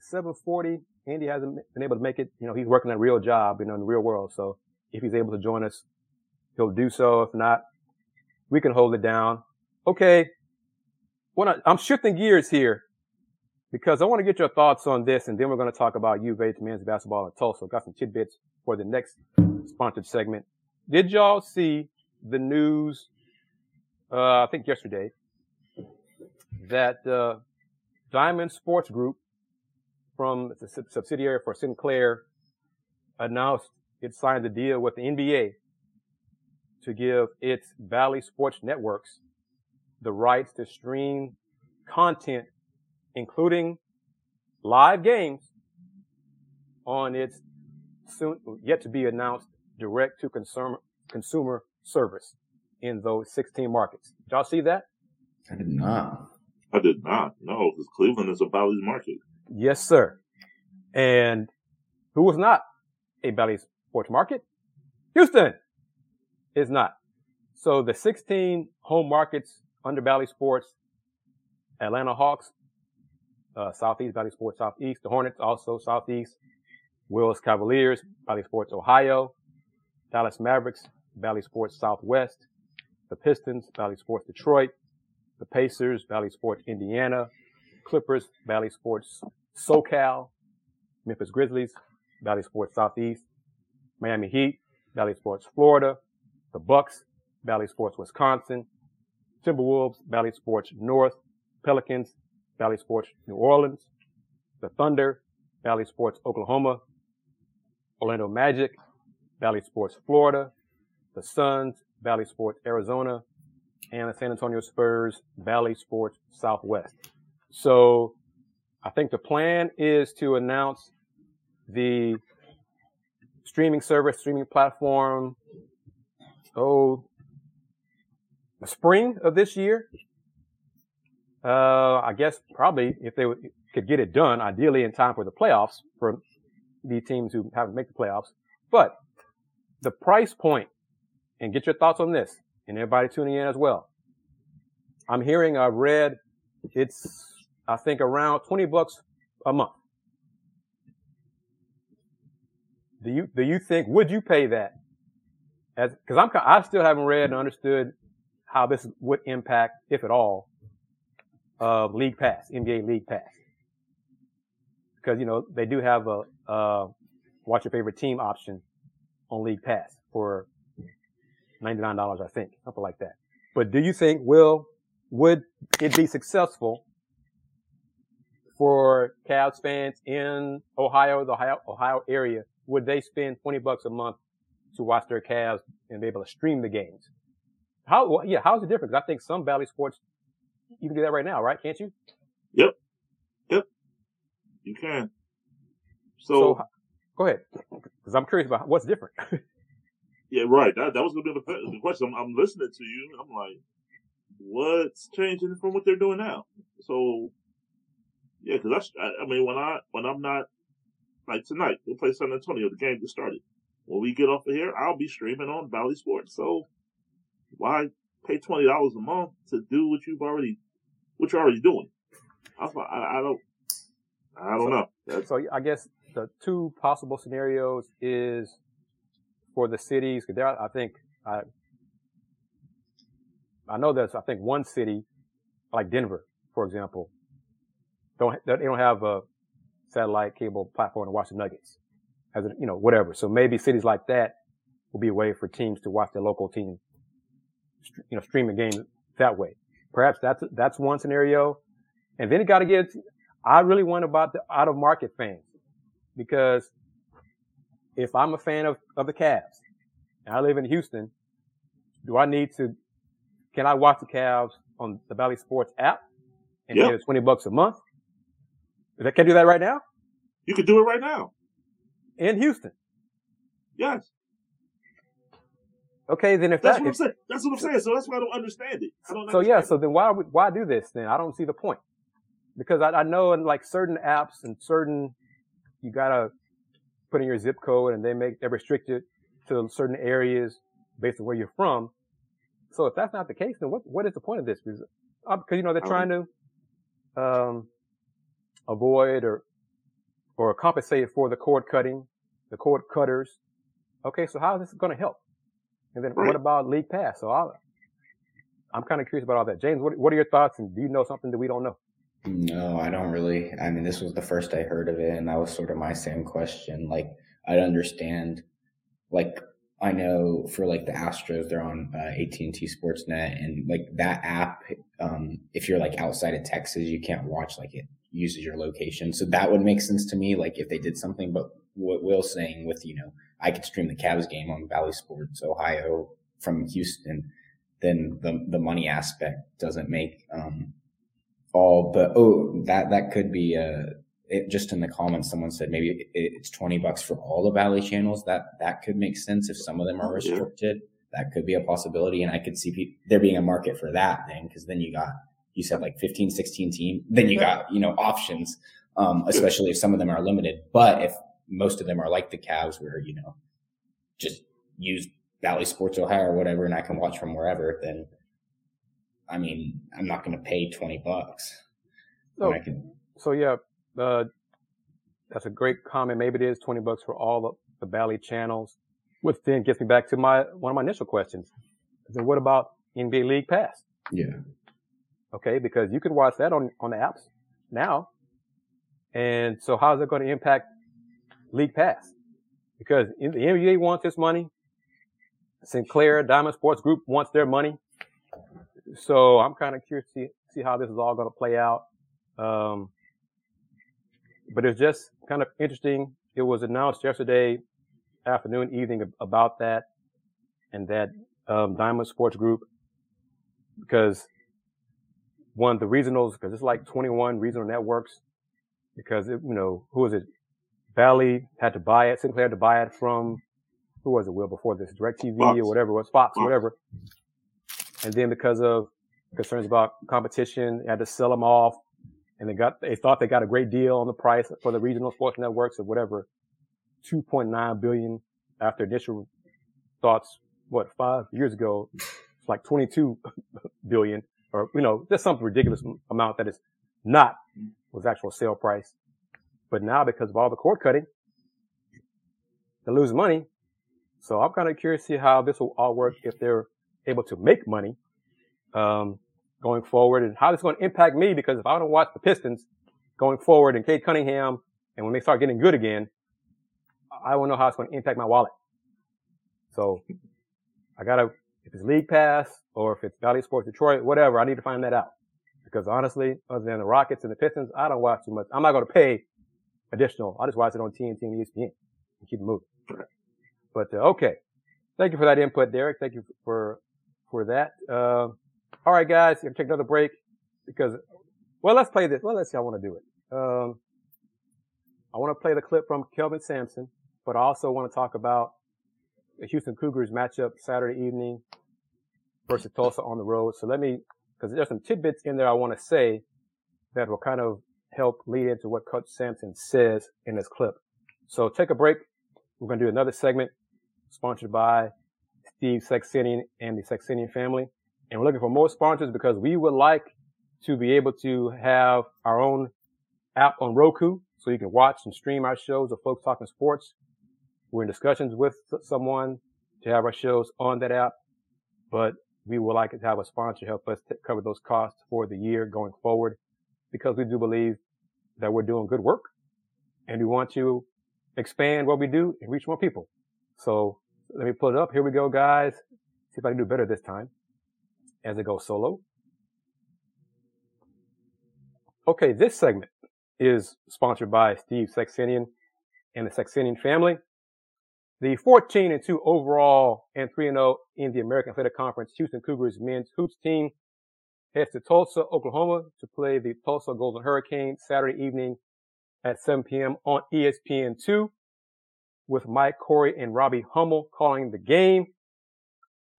740. Andy hasn't been able to make it. You know, he's working a real job, you know, in the real world. So if he's able to join us, he'll do so. If not, we can hold it down. Okay. Well, I'm shifting gears here because I want to get your thoughts on this and then we're going to talk about U of H men's basketball in Tulsa. Got some tidbits for the next sponsored segment. Did y'all see the news, uh, I think yesterday that, uh, Diamond Sports Group from the sub- subsidiary for Sinclair announced it signed a deal with the NBA to give its Bally Sports Networks the rights to stream content, including live games on its soon yet to be announced direct to consumer consumer service in those 16 markets. Did y'all see that? I did not. I did not. No, because Cleveland is a Bally's market. Yes, sir. And who was not a Bally Sports Market? Houston is not. So the 16 home markets under Bally Sports, Atlanta Hawks, uh, Southeast Bally Sports Southeast, the Hornets also Southeast, Wills Cavaliers, Bally Sports Ohio, Dallas Mavericks, Bally Sports Southwest, the Pistons, Bally Sports Detroit, the Pacers, Bally Sports Indiana, Clippers, Bally Sports SoCal, Memphis Grizzlies, Bally Sports Southeast, Miami Heat, Bally Sports Florida, the Bucks, Bally Sports Wisconsin, Timberwolves, Bally Sports North, Pelicans, Bally Sports New Orleans, the Thunder, Bally Sports Oklahoma, Orlando Magic, Bally Sports Florida, the Suns, Bally Sports Arizona, and the San Antonio Spurs, Bally Sports Southwest. So I think the plan is to announce the streaming service, streaming platform, oh, the spring of this year. Uh, I guess probably if they could get it done, ideally in time for the playoffs for the teams who haven't made the playoffs. But the price point, and get your thoughts on this, and everybody tuning in as well. I'm hearing, I've read, it's, I think around 20 bucks a month. Do you, do you think, would you pay that? As, cause I'm, I still haven't read and understood how this would impact, if at all, uh, League Pass, NBA League Pass. Because, you know, they do have a, uh, watch your favorite team option on League Pass for $99, I think, something like that. But do you think, will, would it be successful for Cavs fans in Ohio, the Ohio, Ohio area? Would they spend 20 bucks a month to watch their Cavs and be able to stream the games? How, well, yeah, how's it different? 'Cause I think some Bally Sports, you can do that right now, right? Can't you? Yep. Yep. You can. So, so go ahead, because I'm curious about what's different. [laughs] yeah, right. That that was gonna be the, the question. I'm, I'm listening to you. I'm like, what's changing from what they're doing now? So, yeah, because I, I mean, when I when I'm not like tonight, we'll play San Antonio. The game just started. When we get off of here, I'll be streaming on Bally Sports. So why pay twenty dollars a month to do what you've already what you're already doing? I, I, I don't I don't so, know. That's, so I guess the two possible scenarios is for the cities. Cause there, I think I I know there's I think one city like Denver, for example, don't they don't have a satellite cable platform to watch the Nuggets, as a, you know whatever. So maybe cities like that will be a way for teams to watch their local team, you know, stream a game that way. Perhaps that's that's one scenario, and then you got to get. I really want about the out of market fans because if I'm a fan of, of the Cavs and I live in Houston, do I need to, can I watch the Cavs on the Bally Sports app and yep. pay 20 bucks a month? Can I do that right now? You could do it right now. In Houston. Yes. Okay, then if that's that, what I'm if, saying, that's what I'm saying. So that's why I don't understand it. I don't. So yeah, so then why why do this then? I don't see the point because I, I know in like certain apps and certain you gotta put in your zip code and they make they restrict it to certain areas based on where you're from. So if that's not the case, then what what is the point of this? Because, uh, because you know they're trying to um, avoid or or compensate for the cord cutting, the cord cutters. Okay, so how is this going to help? And then right. what about League Pass? So i am kind of curious about all that. James, what, what are your thoughts? And do you know something that we don't know? No, I don't really. I mean, this was the first I heard of it, and that was sort of my same question. Like, I'd understand, like, I know for like the Astros, they're on uh, AT&T Sportsnet, and like that app, um, if you're like outside of Texas, you can't watch like it uses your location. So that would make sense to me. Like if they did something, but what Will's saying with you know, I could stream the Cavs game on Bally Sports Ohio from Houston, then the the money aspect doesn't make um, all, but oh, that, that could be, uh, it, just in the comments, someone said maybe it's 20 bucks for all the Bally channels. That, that could make sense if some of them are restricted. Yeah. That could be a possibility. And I could see pe- there being a market for that then, cause then you got, you said like 15, 16 team, then you got, you know, options, um, especially if some of them are limited. But if most of them are like the Cavs where, you know, just use Bally Sports Ohio or whatever, and I can watch from wherever, then I mean, I'm not going to pay 20 bucks. So, can... so yeah, uh, that's a great comment. Maybe it is 20 bucks for all the, the Bally channels, which then gets me back to my, one of my initial questions. Then what about NBA League Pass? Yeah. Okay. Because you can watch that on, on the apps now. And so how is it going to impact League Pass? Because the NBA wants this money. Sinclair Diamond Sports Group wants their money. So I'm kind of curious to see, see how this is all going to play out. Um, but it's just kind of interesting. It was announced yesterday afternoon, evening about that and that um, Diamond Sports Group because one the regionals because it's like 21 regional networks because it, you know who was it? Bally had to buy it. Sinclair had to buy it from who was it? Will before this DirecTV Fox. or whatever it was Fox, Fox. whatever. And then because of concerns about competition, they had to sell them off. And they got, they thought they got a great deal on the price for the regional sports networks of whatever, 2.9 billion after initial thoughts, what, five years ago, it's like 22 [laughs] billion or, you know, just some ridiculous amount that is not was actual sale price. But now because of all the cord cutting, they lose money. So I'm kind of curious to see how this will all work if they're able to make money um, going forward and how this is going to impact me because if I don't watch the Pistons going forward and Cade Cunningham and when they start getting good again, I won't know how it's going to impact my wallet. So I gotta, if it's League Pass or if it's Bally Sports Detroit, whatever, I need to find that out. Because honestly, other than the Rockets and the Pistons, I don't watch too much. I'm not going to pay additional. I just watch it on TNT and ESPN and keep it moving. But uh, okay. Thank you for that input, Derek. Thank you for for that. Uh, all right, guys, you take another break because, well, let's play this. Well, let's see I want to do it. Um, I want to play the clip from Kelvin Sampson, but I also want to talk about the Houston Cougars matchup Saturday evening versus Tulsa on the road. So let me, because there's some tidbits in there I want to say that will kind of help lead into what Coach Sampson says in this clip. So take a break. We're going to do another segment sponsored by Steve Saxenian and the Saxenian family. And we're looking for more sponsors because we would like to be able to have our own app on Roku so you can watch and stream our shows of folks talking sports. We're in discussions with someone to have our shows on that app, but we would like to have a sponsor help us cover those costs for the year going forward because we do believe that we're doing good work and we want to expand what we do and reach more people. So let me pull it up. Here we go, guys. See if I can do better this time as it goes solo. Okay, this segment is sponsored by Steve Saxenian and the Saxenian family. The 14 and 2 overall and 3 and 0 in the American Athletic Conference Houston Cougars men's hoops team heads to Tulsa, Oklahoma to play the Tulsa Golden Hurricane Saturday evening at 7 p.m. on ESPN2 with Mike Corey and Robbie Hummel calling the game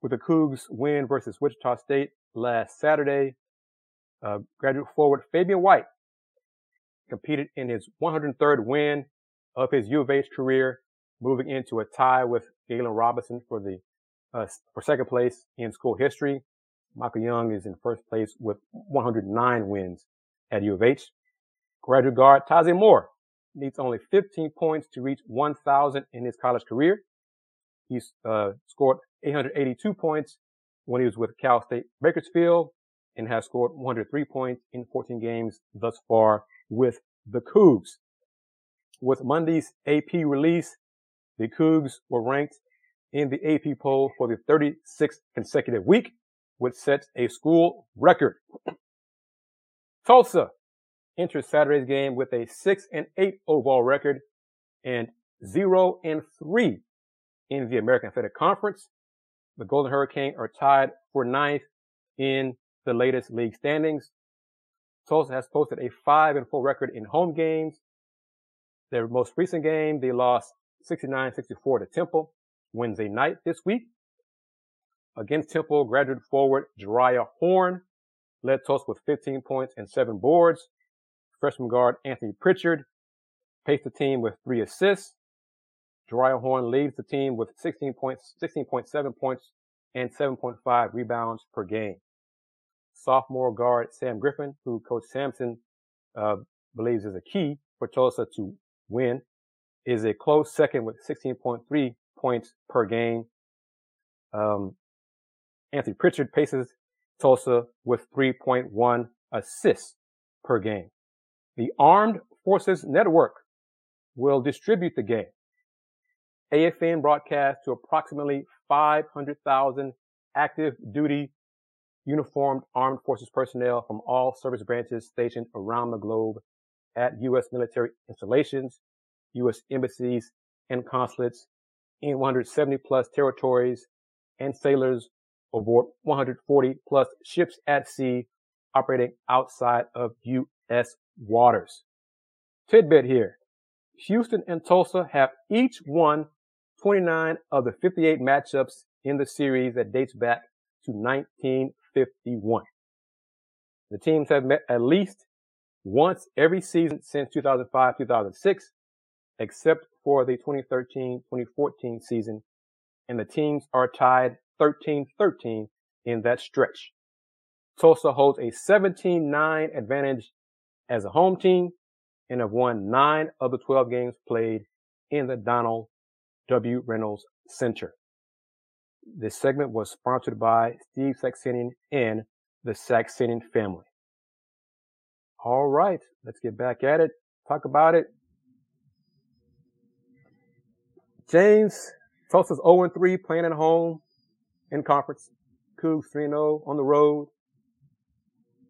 with the Cougs win versus Wichita State last Saturday. Uh, graduate forward Fabian White competed in his 103rd win of his U of H career, moving into a tie with Galen Robinson for the uh, for second place in school history. Michael Young is in first place with 109 wins at U of H. Graduate guard Taze Moore needs only 15 points to reach 1,000 in his college career. He's uh, scored 882 points when he was with Cal State Bakersfield and has scored 103 points in 14 games thus far with the Cougs. With Monday's AP release, the Cougs were ranked in the AP poll for the 36th consecutive week, which sets a school record. [clears throat] Tulsa enters Saturday's game with a 6 and 8 overall record and 0 and 3 in the American Athletic Conference. The Golden Hurricane are tied for ninth in the latest league standings. Tulsa has posted a 5 and 4 record in home games. Their most recent game, they lost 69-64 to Temple Wednesday night this week. Against Temple, graduate forward Jeriah Horn led Tulsa with 15 points and 7 boards. Freshman guard Anthony Pritchard paced the team with 3 assists. Jeriah Horn leads the team with 16 points, 16.7 points and 7.5 rebounds per game. Sophomore guard Sam Griffin, who Coach Sampson uh, believes is a key for Tulsa to win, is a close second with 16.3 points per game. Um, Anthony Pritchard paces Tulsa with 3.1 assists per game. The Armed Forces Network will distribute the game. AFN broadcast to approximately 500,000 active duty uniformed armed forces personnel from all service branches stationed around the globe at U.S. military installations, U.S. embassies and consulates in 170 plus territories and sailors aboard 140 plus ships at sea operating outside of U.S. waters. Tidbit here. Houston and Tulsa have each won 29 of the 58 matchups in the series that dates back to 1951. The teams have met at least once every season since 2005-2006, except for the 2013-2014 season, and the teams are tied 13-13 in that stretch. Tulsa holds a 17-9 advantage as a home team and have won nine of the 12 games played in the Donald W. Reynolds Center. This segment was sponsored by Steve Saxenian and the Saxenian family. All right, let's get back at it. Talk about it. James, Tulsa's 0-3 playing at home in conference. Cougs 3-0 on the road.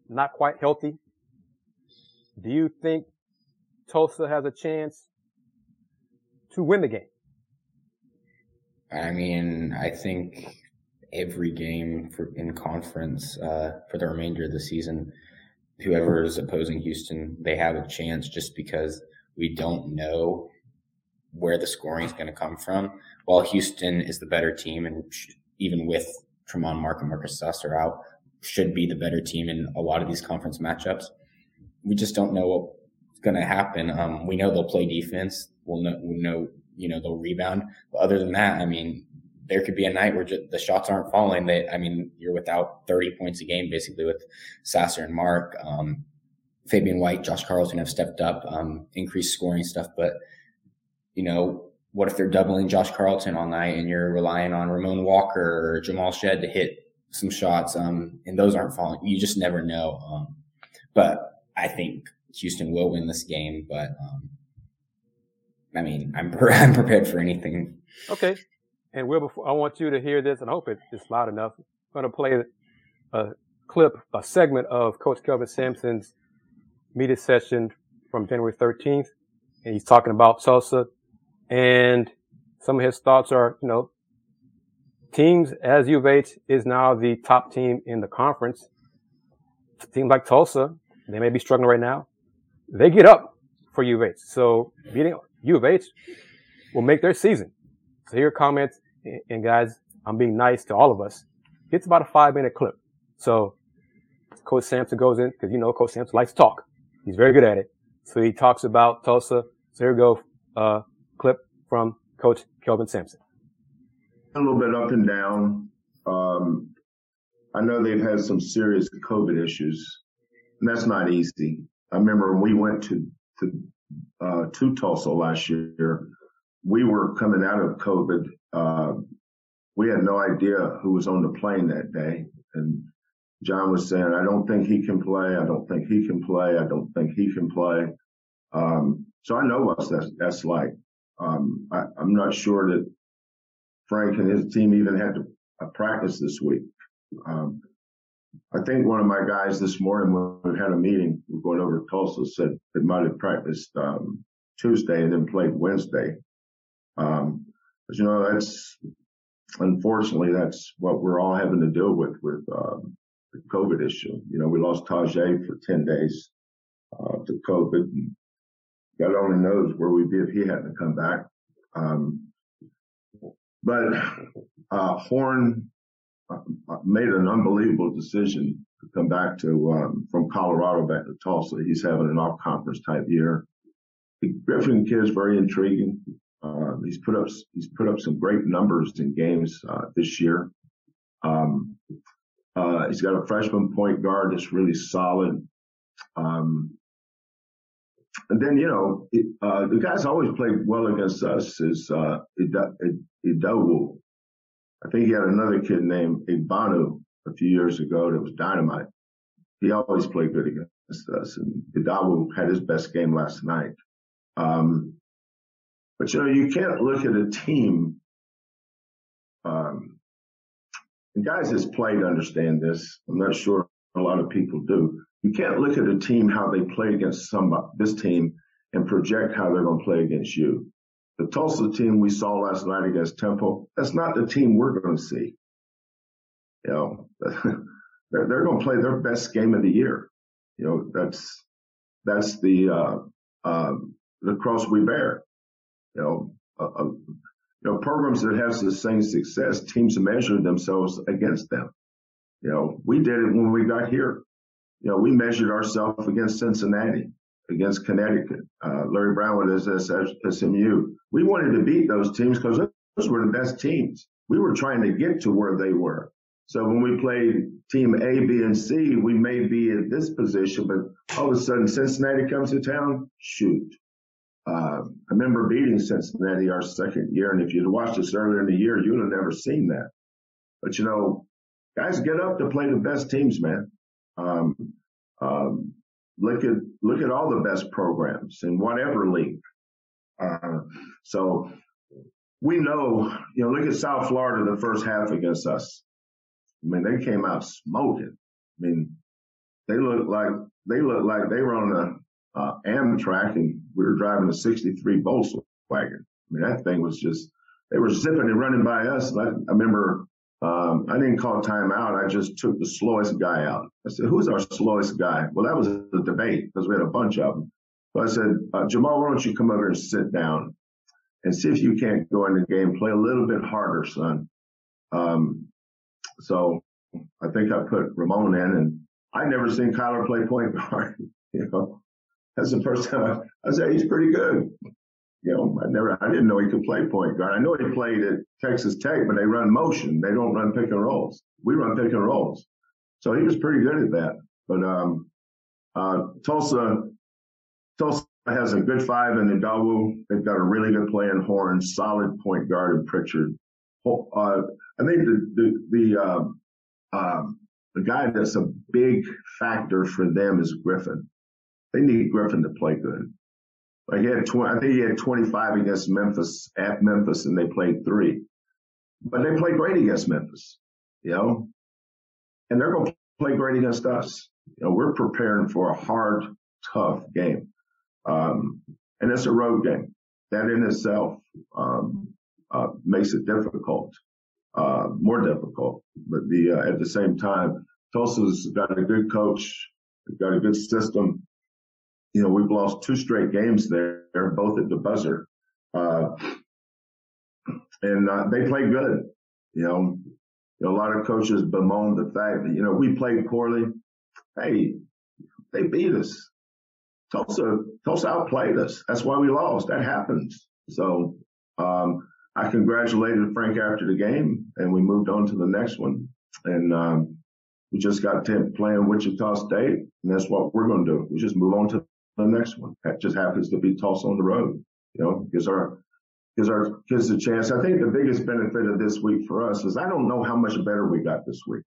Not quite healthy. Do you think Tulsa has a chance to win the game? I mean, I think every game for, in conference uh, for the remainder of the season, whoever is opposing Houston, they have a chance just because we don't know where the scoring is going to come from. While Houston is the better team, and even with Tramon Mark and Marcus Sasser out, should be the better team in a lot of these conference matchups. We just don't know what's going to happen. Um, we know they'll play defense. We'll know, we'll know, you know, they'll rebound. But other than that, I mean, there could be a night where just, the shots aren't falling. That I mean, you're without 30 points a game basically with Sasser and Mark. Um, Fabian White, Josh Carlton have stepped up, um, increased scoring stuff. But you know, what if they're doubling Josh Carlton all night and you're relying on Ramon Walker or Jamal Shead to hit some shots, um, and those aren't falling. You just never know. Um, but I think Houston will win this game. But um, I mean, I'm [laughs] I'm prepared for anything. Okay, and Will, before, I want you to hear this, and I hope it's loud enough. I'm going to play a clip, a segment of Coach Kelvin Sampson's media session from January 13th, and he's talking about Tulsa, and some of his thoughts are, you know, teams as U of H is now the top team in the conference. Teams like Tulsa, they may be struggling right now. They get up for U of H. So beating U of H will make their season. So here are comments, and guys, I'm being nice to all of us. It's about a five minute clip. So Coach Sampson goes in, because you know Coach Sampson likes to talk. He's very good at it. So he talks about Tulsa. So here we go, uh, clip from Coach Kelvin Sampson a little bit up and down. Um, I know they've had some serious COVID issues, and that's not easy. I remember when we went to to, uh, to Tulsa last year, we were coming out of COVID. Uh, we had no idea who was on the plane that day, and John was saying, "I don't think he can play. I don't think he can play. I don't think he can play." Um, so I know what that's, that's like. Um, I, I'm not sure that Frank and his team even had to uh, practice this week. Um, I think one of my guys this morning when we had a meeting, we're going over to Tulsa, said they might have practiced um, Tuesday and then played Wednesday. Um, but you know, that's unfortunately that's what we're all having to deal with with um, the COVID issue. You know, we lost Tajay for ten days uh, to COVID, and God only knows where we'd be if he hadn't come back. Um, but uh, Horn made an unbelievable decision to come back to um, from Colorado back to Tulsa. He's having an off conference type year. The Griffin kid is very intriguing. Uh, he's put up he's put up some great numbers in games uh, this year. Um, uh, he's got a freshman point guard that's really solid. Um, and then, you know, it, uh, the guys always played well against us is, uh. I think he had another kid named Igbanu a few years ago that was dynamite. He always played good against us and Idowu had his best game last night. Um, but you know, you can't look at a team, um, and guys that's played understand this. I'm not sure a lot of people do. You can't look at a team how they play against somebody, this team, and project how they're going to play against you. The Tulsa team we saw last night against Temple, that's not the team we're going to see. You know, [laughs] they're, they're going to play their best game of the year. You know, that's, that's the, uh, uh, the cross we bear. You know, uh, uh, you know, programs that have sustained success, teams measure themselves against them. You know, we did it when we got here you know, we measured ourselves against Cincinnati, against Connecticut, uh, Larry Brown with his SMU. We wanted to beat those teams because those were the best teams. We were trying to get to where they were. So when we played team A, B, and C, we may be in this position, but all of a sudden Cincinnati comes to town, shoot. Uh, I remember beating Cincinnati our second year, and if you'd watched us earlier in the year, you'd have never seen that. But you know, guys get up to play the best teams, man. Um, um, look at look at all the best programs in whatever league. Uh, so we know, you know, look at South Florida the first half against us. I mean, they came out smoking. I mean, they looked like they looked like they were on a uh, Amtrak and we were driving a '63 Volkswagen. I mean, that thing was just they were zipping and running by us. I, I remember um, I didn't call timeout. I just took the slowest guy out. I said, who's our slowest guy? Well, that was a debate because we had a bunch of them. So I said, uh, Jamal, why don't you come over and sit down and see if you can't go in the game, play a little bit harder, son. Um, so I think I put Ramon in and I never seen Kyler play point [laughs] guard. you know, that's the first time I, I said he's pretty good. You know, I never, I didn't know he could play point guard. I know he played at Texas Tech, but they run motion. They don't run pick and rolls. We run pick and rolls. So he was pretty good at that. But, um, uh, Tulsa, Tulsa has a good five in the Dawu. They've got a really good player in Horn, solid point guard in Pritchard. Uh, I think the, the, the, uh, the guy that's a big factor for them is Griffin. They need Griffin to play good. Like he had 20, I think he had 25 against Memphis at Memphis and they played three, but they played great against Memphis, you know, and they're going to play great against us. You know, we're preparing for a hard, tough game. Um, and it's a road game. That in itself, um, uh, makes it difficult, uh, more difficult. But the, uh, at the same time, Tulsa's got a good coach, got a good system you know, we've lost two straight games there, both at the buzzer. Uh, and uh, they played good. You know, a lot of coaches bemoan the fact that, you know, we played poorly. Hey, they beat us. Tulsa, Tulsa outplayed us. That's why we lost. That happens. So, um, I congratulated Frank after the game and we moved on to the next one. And, um, we just got to playing Wichita State and that's what we're going to do. We just move on to the next one. That just happens to be Tulsa on the road. You know, gives our gives our kids a chance. I think the biggest benefit of this week for us is I don't know how much better we got this week.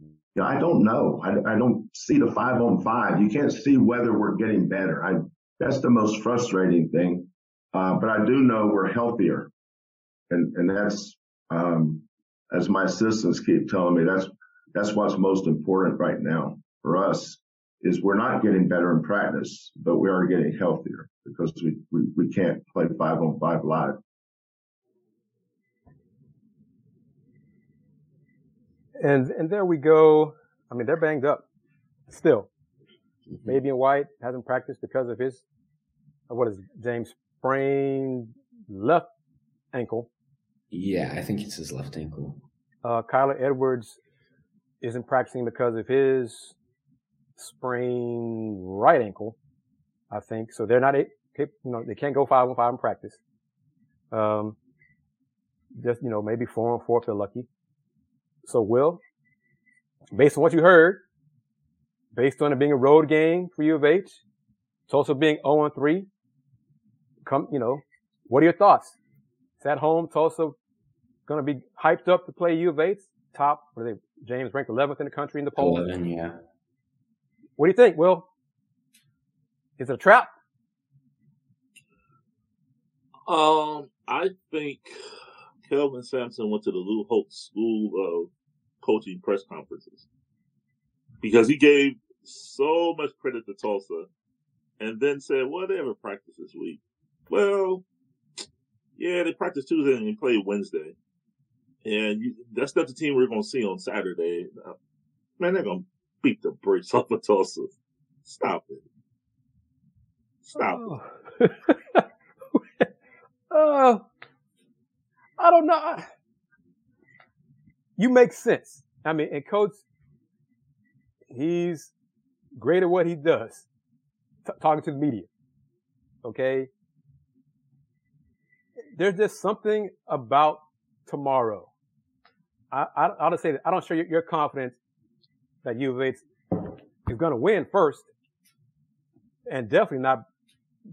You know, I don't know. I, I don't see the five on five. You can't see whether we're getting better. I that's the most frustrating thing. Uh, but I do know we're healthier, and and that's um, as my assistants keep telling me that's that's what's most important right now for us is we're not getting better in practice, but we are getting healthier because we, we, we can't play five on five live. And, and there we go. I mean, they're banged up still. Fabian White hasn't practiced because of his, what is it, James sprained left ankle. Yeah, I think it's his left ankle. Uh, Kyler Edwards isn't practicing because of his sprained right ankle, I think. So they're not, you know, they can't go five on five in practice. Um, just, you know, maybe four on four if they're lucky. So Will, based on what you heard, based on it being a road game for U of H, it's also being 0 on 3, come, you know, what are your thoughts? It's at home, Tulsa going to be hyped up to play U of H, top, what are they, James ranked 11th in the country in the poll. 11, yeah. What do you think, Will? Is it a trap? Um, I think Kelvin Sampson went to the Lou Holtz School of Coaching press conferences because he gave so much credit to Tulsa and then said, well, they haven't this week. Well, yeah, they practiced Tuesday and they played Wednesday. And you, that's not the team we're going to see on Saturday. Man, they're going to beat the brakes off of Tulsa. Stop it. Stop [laughs] oh. it. [laughs] uh, I don't know. You make sense. I mean, and coach, he's great at what he does, T- talking to the media. Okay. There's just something about tomorrow. I, I, I'll just say that I don't share your, your confidence that U of H is going to win first and definitely not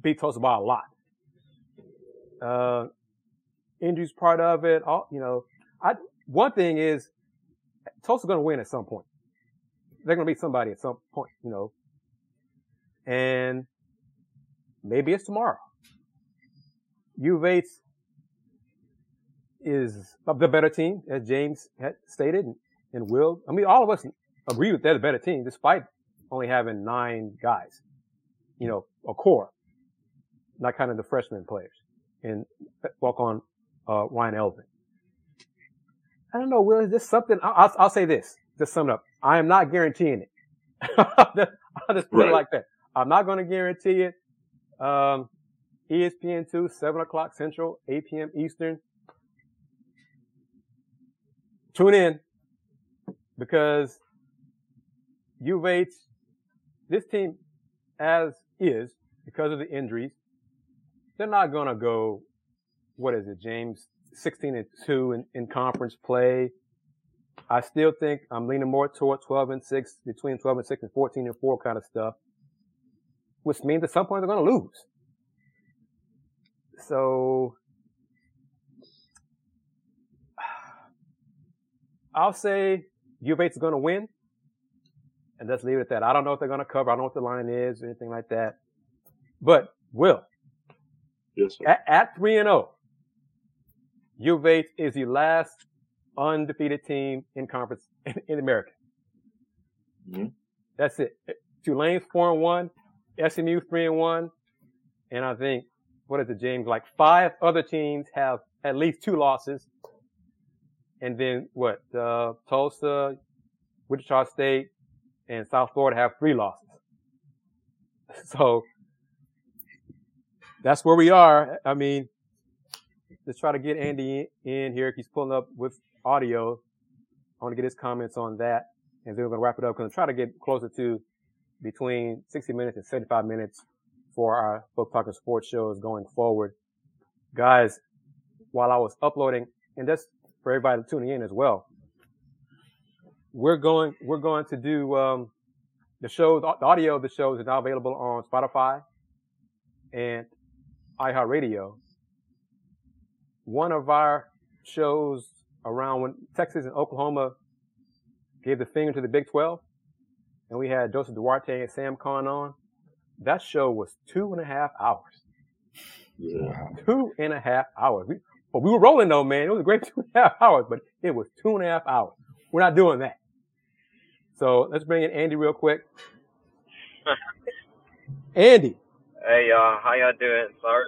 beat Tulsa by a lot. Uh, injuries part of it. All, you know, I, one thing is Tulsa's going to win at some point. They're going to beat somebody at some point, you know, and maybe it's tomorrow. U of H is the better team, as James had stated, and, and Will. I mean, all of us agree with they're the better team despite only having nine guys, you know, a core, not kind of the freshman players and walk on, uh, Ryan Elvin. I don't know, Will, is this something? I'll, I'll, say this, just sum it up. I am not guaranteeing it. [laughs] I'll just put right. it like that. I'm not going to guarantee it. Um, ESPN2, 7 o'clock Central, 8 p.m. Eastern. Tune in because Juve, this team as is, because of the injuries, they're not going to go, what is it, James? 16 and 2 in, in conference play. I still think I'm leaning more toward 12 and 6, between 12 and 6 and 14 and 4 kind of stuff, which means at some point they're going to lose. So I'll say Juve's going to win and let's leave it at that. I don't know if they're going to cover. I don't know what the line is or anything like that. But Will, Yes, sir. at, at 3 and 0, Juve is the last undefeated team in conference in, in America. Mhm. That's it. Tulane's 4 and 1, SMU 3 and 1, and I think, what is it, James? Like five other teams have at least two losses. And then what? Uh, Tulsa, Wichita State, and South Florida have three losses. [laughs] So that's where we are. I mean, let's try to get Andy in here. He's pulling up with audio. I want to get his comments on that. And then we're going to wrap it up because I'm trying to get closer to between 60 minutes and 75 minutes for our Folks Talk Sports shows going forward. Guys, while I was uploading, and that's for everybody tuning in as well, we're going, we're going to do, um, the show, the audio of the shows is now available on Spotify and iHeartRadio. One of our shows around when Texas and Oklahoma gave the finger to the Big 12, and we had Joseph Duarte and Sam Khan on. That show was two and a half hours. Yeah. Two and a half hours. We, but we were rolling though, man. It was a great [laughs] two and a half hours, but it was two and a half hours. We're not doing that. So let's bring in Andy real quick. [laughs] Andy, Hey y'all, how y'all doing? Sorry.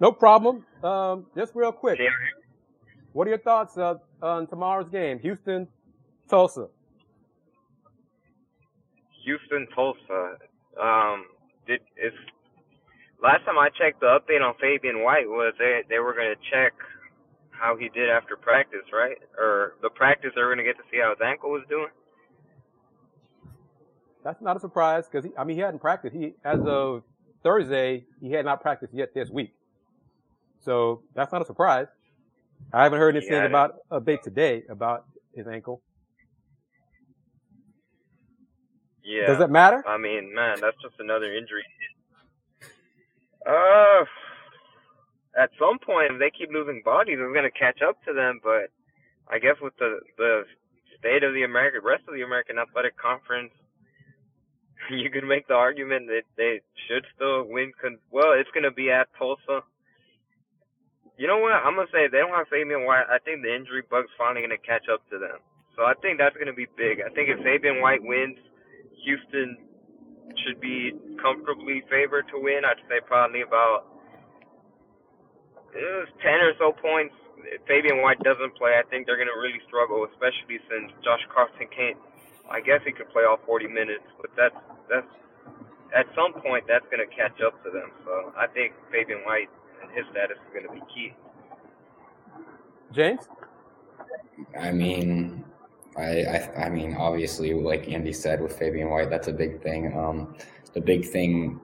no problem. Um, just real quick. Yeah. What are your thoughts uh, on tomorrow's game? Houston, Tulsa. Houston, Tulsa. Um, did is last time I checked the update on Fabian White was they they were gonna check how he did after practice, right? Or the practice they were gonna get to see how his ankle was doing. That's not a surprise because I mean he hadn't practiced. He as of Thursday he had not practiced yet this week, so that's not a surprise. I haven't heard anything Yeah. about update today about his ankle. Yeah. Does it matter? I mean, man, that's just another injury. Uh, at some point, if they keep losing bodies, it's gonna catch up to them. But I guess with the the state of the American, rest of the American Athletic Conference, [laughs] you could make the argument that they should still win. Con- well, it's gonna be at Tulsa. You know what? I'm gonna say they don't have Fabian White. I think the injury bug's finally gonna catch up to them. So I think that's gonna be big. I think if Fabian White wins, Houston should be comfortably favored to win. I'd say probably about uh, 10 or so points. If Fabian White doesn't play, I think they're going to really struggle, especially since Josh Carlton can't. I guess he could play all 40 minutes, but that's that's at some point that's going to catch up to them. So I think Fabian White and his status is going to be key. James? I mean, I, I I mean, obviously, like Andy said with Fabian White, that's a big thing. Um, the big thing,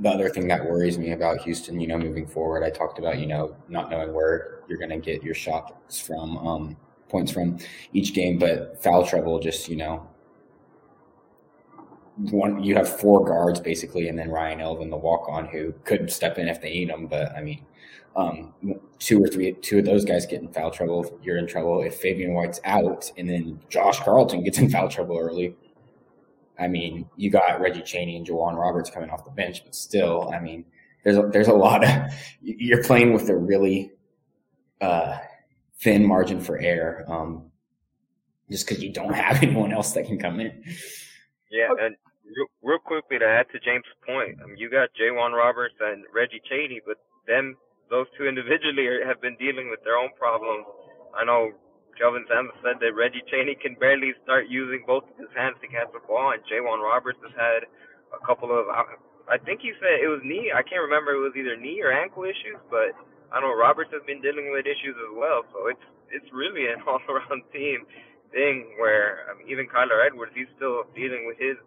the other thing that worries me about Houston, you know, moving forward, I talked about, you know, not knowing where you're going to get your shots from, um, points from each game, but foul trouble, just you know, one you have four guards basically, and then Ryan Elvin, the walk on, who could step in if they need him, but I mean. Um, two or three, two of those guys get in foul trouble. You're in trouble if Fabian White's out, and then Josh Carlton gets in foul trouble early. I mean, you got Reggie Chaney and J'Wan Roberts coming off the bench, but still, I mean, there's a, there's a lot of you're playing with a really uh, thin margin for error, um, just because you don't have [laughs] anyone else that can come in. Yeah, and real, real quickly to add to James' point, I mean, you got J'Wan Roberts and Reggie Chaney, but them, those two individually are, have been dealing with their own problems. I know Kelvin Sampson said that Reggie Chaney can barely start using both of his hands to catch the ball, and J'Wan Roberts has had a couple of uh, I think he said it was knee. I can't remember. It was either knee or ankle issues, but I know Roberts has been dealing with issues as well. So it's it's really an [laughs] all around team thing where I mean, even Kyler Edwards, he's still dealing with his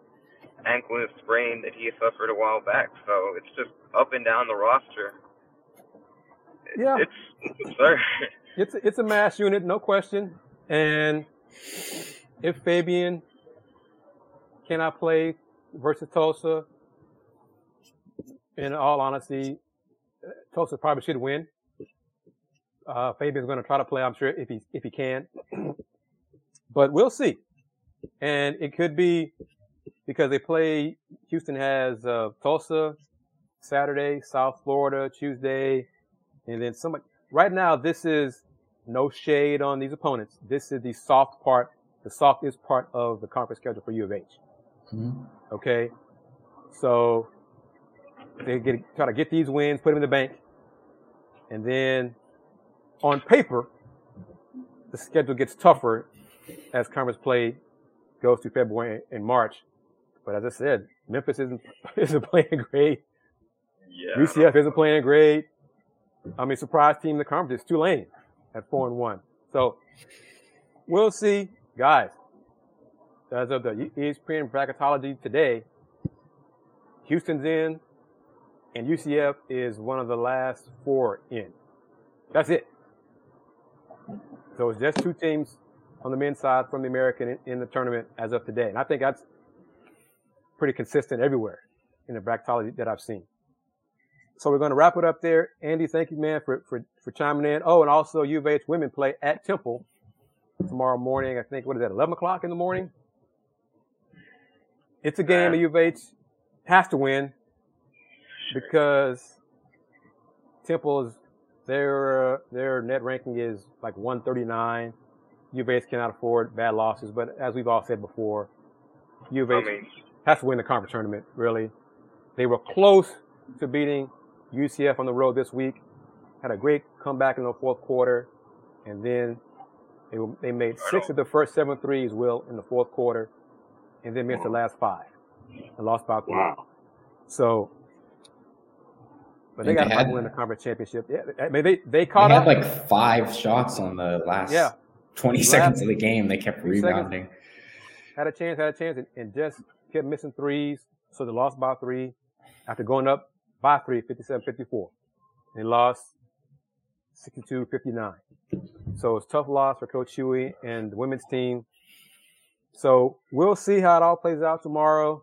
ankle sprain that he suffered a while back. So it's just up and down the roster. Yeah, it's [laughs] absurd. It's a, it's a mass unit, no question. And if Fabian cannot play versus Tulsa, in all honesty, Tulsa probably should win. Uh, Fabian's going to try to play, I'm sure, if he if he can. [clears throat] but we'll see. And it could be because they play. Houston has uh, Tulsa Saturday, South Florida Tuesday, and then somebody. Right now, this is no shade on these opponents. This is the soft part, the softest part of the conference schedule for U of H. Mm-hmm. Okay, so they get try to get these wins, put them in the bank, and then on paper, the schedule gets tougher as conference play goes through February and March. But as I said, Memphis isn't [laughs] isn't playing great. Yeah. UCF isn't playing great. I mean, surprise team in the conference is Tulane at four and one. So we'll see, guys. As of the ESPN bracketology today, Houston's in, and UCF is one of the last four in. That's it. So it's just two teams on the men's side from the American in the tournament as of today. And I think that's pretty consistent everywhere in the bracketology that I've seen. So we're going to wrap it up there. Andy, thank you, man, for, for, for chiming in. Oh, and also U of H women play at Temple tomorrow morning. I think, what is that, 11 o'clock in the morning? It's a game that U of H has to win because Temple is their their net ranking is like 139. U of H cannot afford bad losses, but as we've all said before, U of H I mean, has to win the conference tournament. Really, they were close to beating UCF on the road this week. Had a great comeback in the fourth quarter, and then they, they made six of the first seven threes. Will in the fourth quarter, and then missed the last five and lost by three. Wow. So but they got to win the conference championship. Yeah, I mean they they caught they up. had like five shots on the last yeah. twenty last, seconds of the game. They kept rebounding. Seconds. Had a chance, had a chance, and, and, just kept missing threes. So they lost by three after going up by three, 57-54. They lost 62-59. So it's tough loss for Coach Hughey and the women's team. So we'll see how it all plays out tomorrow.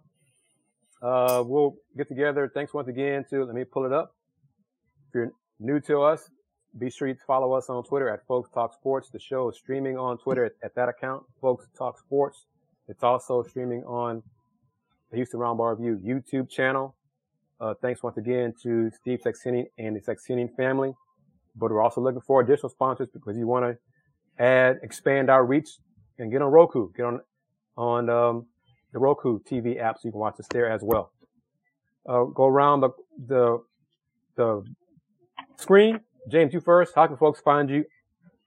Uh, we'll get together. Thanks once again to, let me pull it up. If you're new to us, be sure to follow us on Twitter at Folks Talk Sports. The show is streaming on Twitter at, at that account, Folks Talk Sports. It's also streaming on the Houston Roundball Review YouTube channel. Uh, thanks once again to Steve Saxenian and the Saxenian family. But we're also looking for additional sponsors because you want to add, expand our reach and get on Roku, get on, on, um, the Roku TV app so you can watch us there as well. Uh, go around the, the, the screen. James, you first. How can folks find you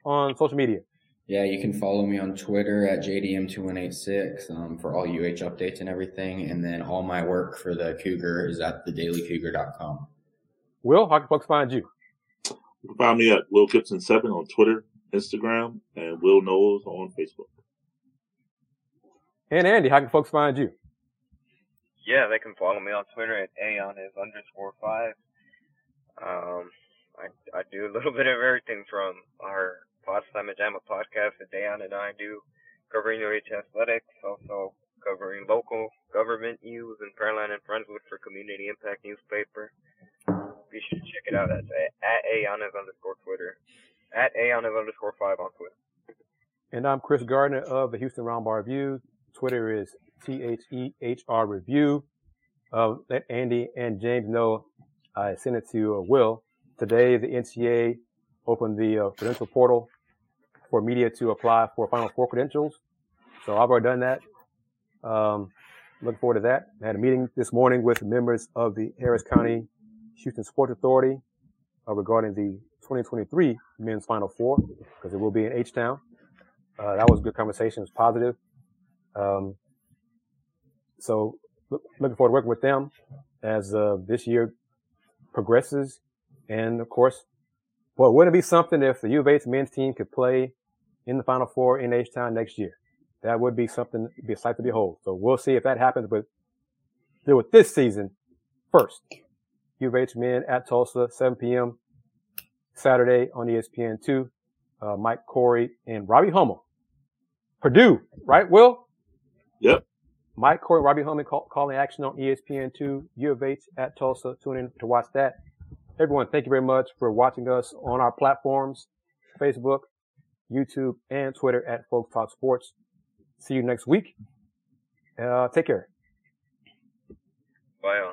on social media? Yeah, you can follow me on Twitter at JDM2186 um, for all UH updates and everything. And then all my work for the Cougar is at thedailycougar.com. Will, how can folks find you? You can find me at Will Gibson7 on Twitter, Instagram, and Will Knowles on Facebook. And Andy, how can folks find you? Yeah, they can follow me on Twitter at Aonis underscore five. Um, I I do a little [laughs] bit of everything from our Potsdam Jama podcast that Dayan and I do, covering UH athletics, also covering local government news in Pearland and Friendswood for Community Impact newspaper. Be sure to check it out. That's at Aonis underscore Twitter, at Aonis underscore five on Twitter. And I'm Kris Gardner of the Houston Roundball Review. Twitter is T H E H R Review. Uh, let Andy and James know I sent it to uh, Will Today, the NCAA opened the uh, credential portal for media to apply for Final Four credentials. So I've already done that. Um, looking forward to that. I had a meeting this morning with members of the Harris County Houston Sports Authority uh, regarding the 2023 men's Final Four because it will be in H Town. Uh, that was a good conversation. It was positive. Um, so look, looking forward to working with them as uh, this year progresses. And of course, well, wouldn't it be something if the U of H men's team could play in the Final Four in H Town next year? That would be something, be a sight to behold. So we'll see if that happens, but deal with this season first. U of H men at Tulsa, 7 p.m. Saturday on ESPN2. Uh, Mike Corey and Robbie Hummel. Purdue, right, Will? Yep. Mike Corey, Robbie Hummel call, calling action on ESPN2, U of H at Tulsa. Tune in to watch that. Everyone, thank you very much for watching us on our platforms, Facebook, YouTube, and Twitter at Folks Talk Sports. See you next week. Uh, take care. Bye.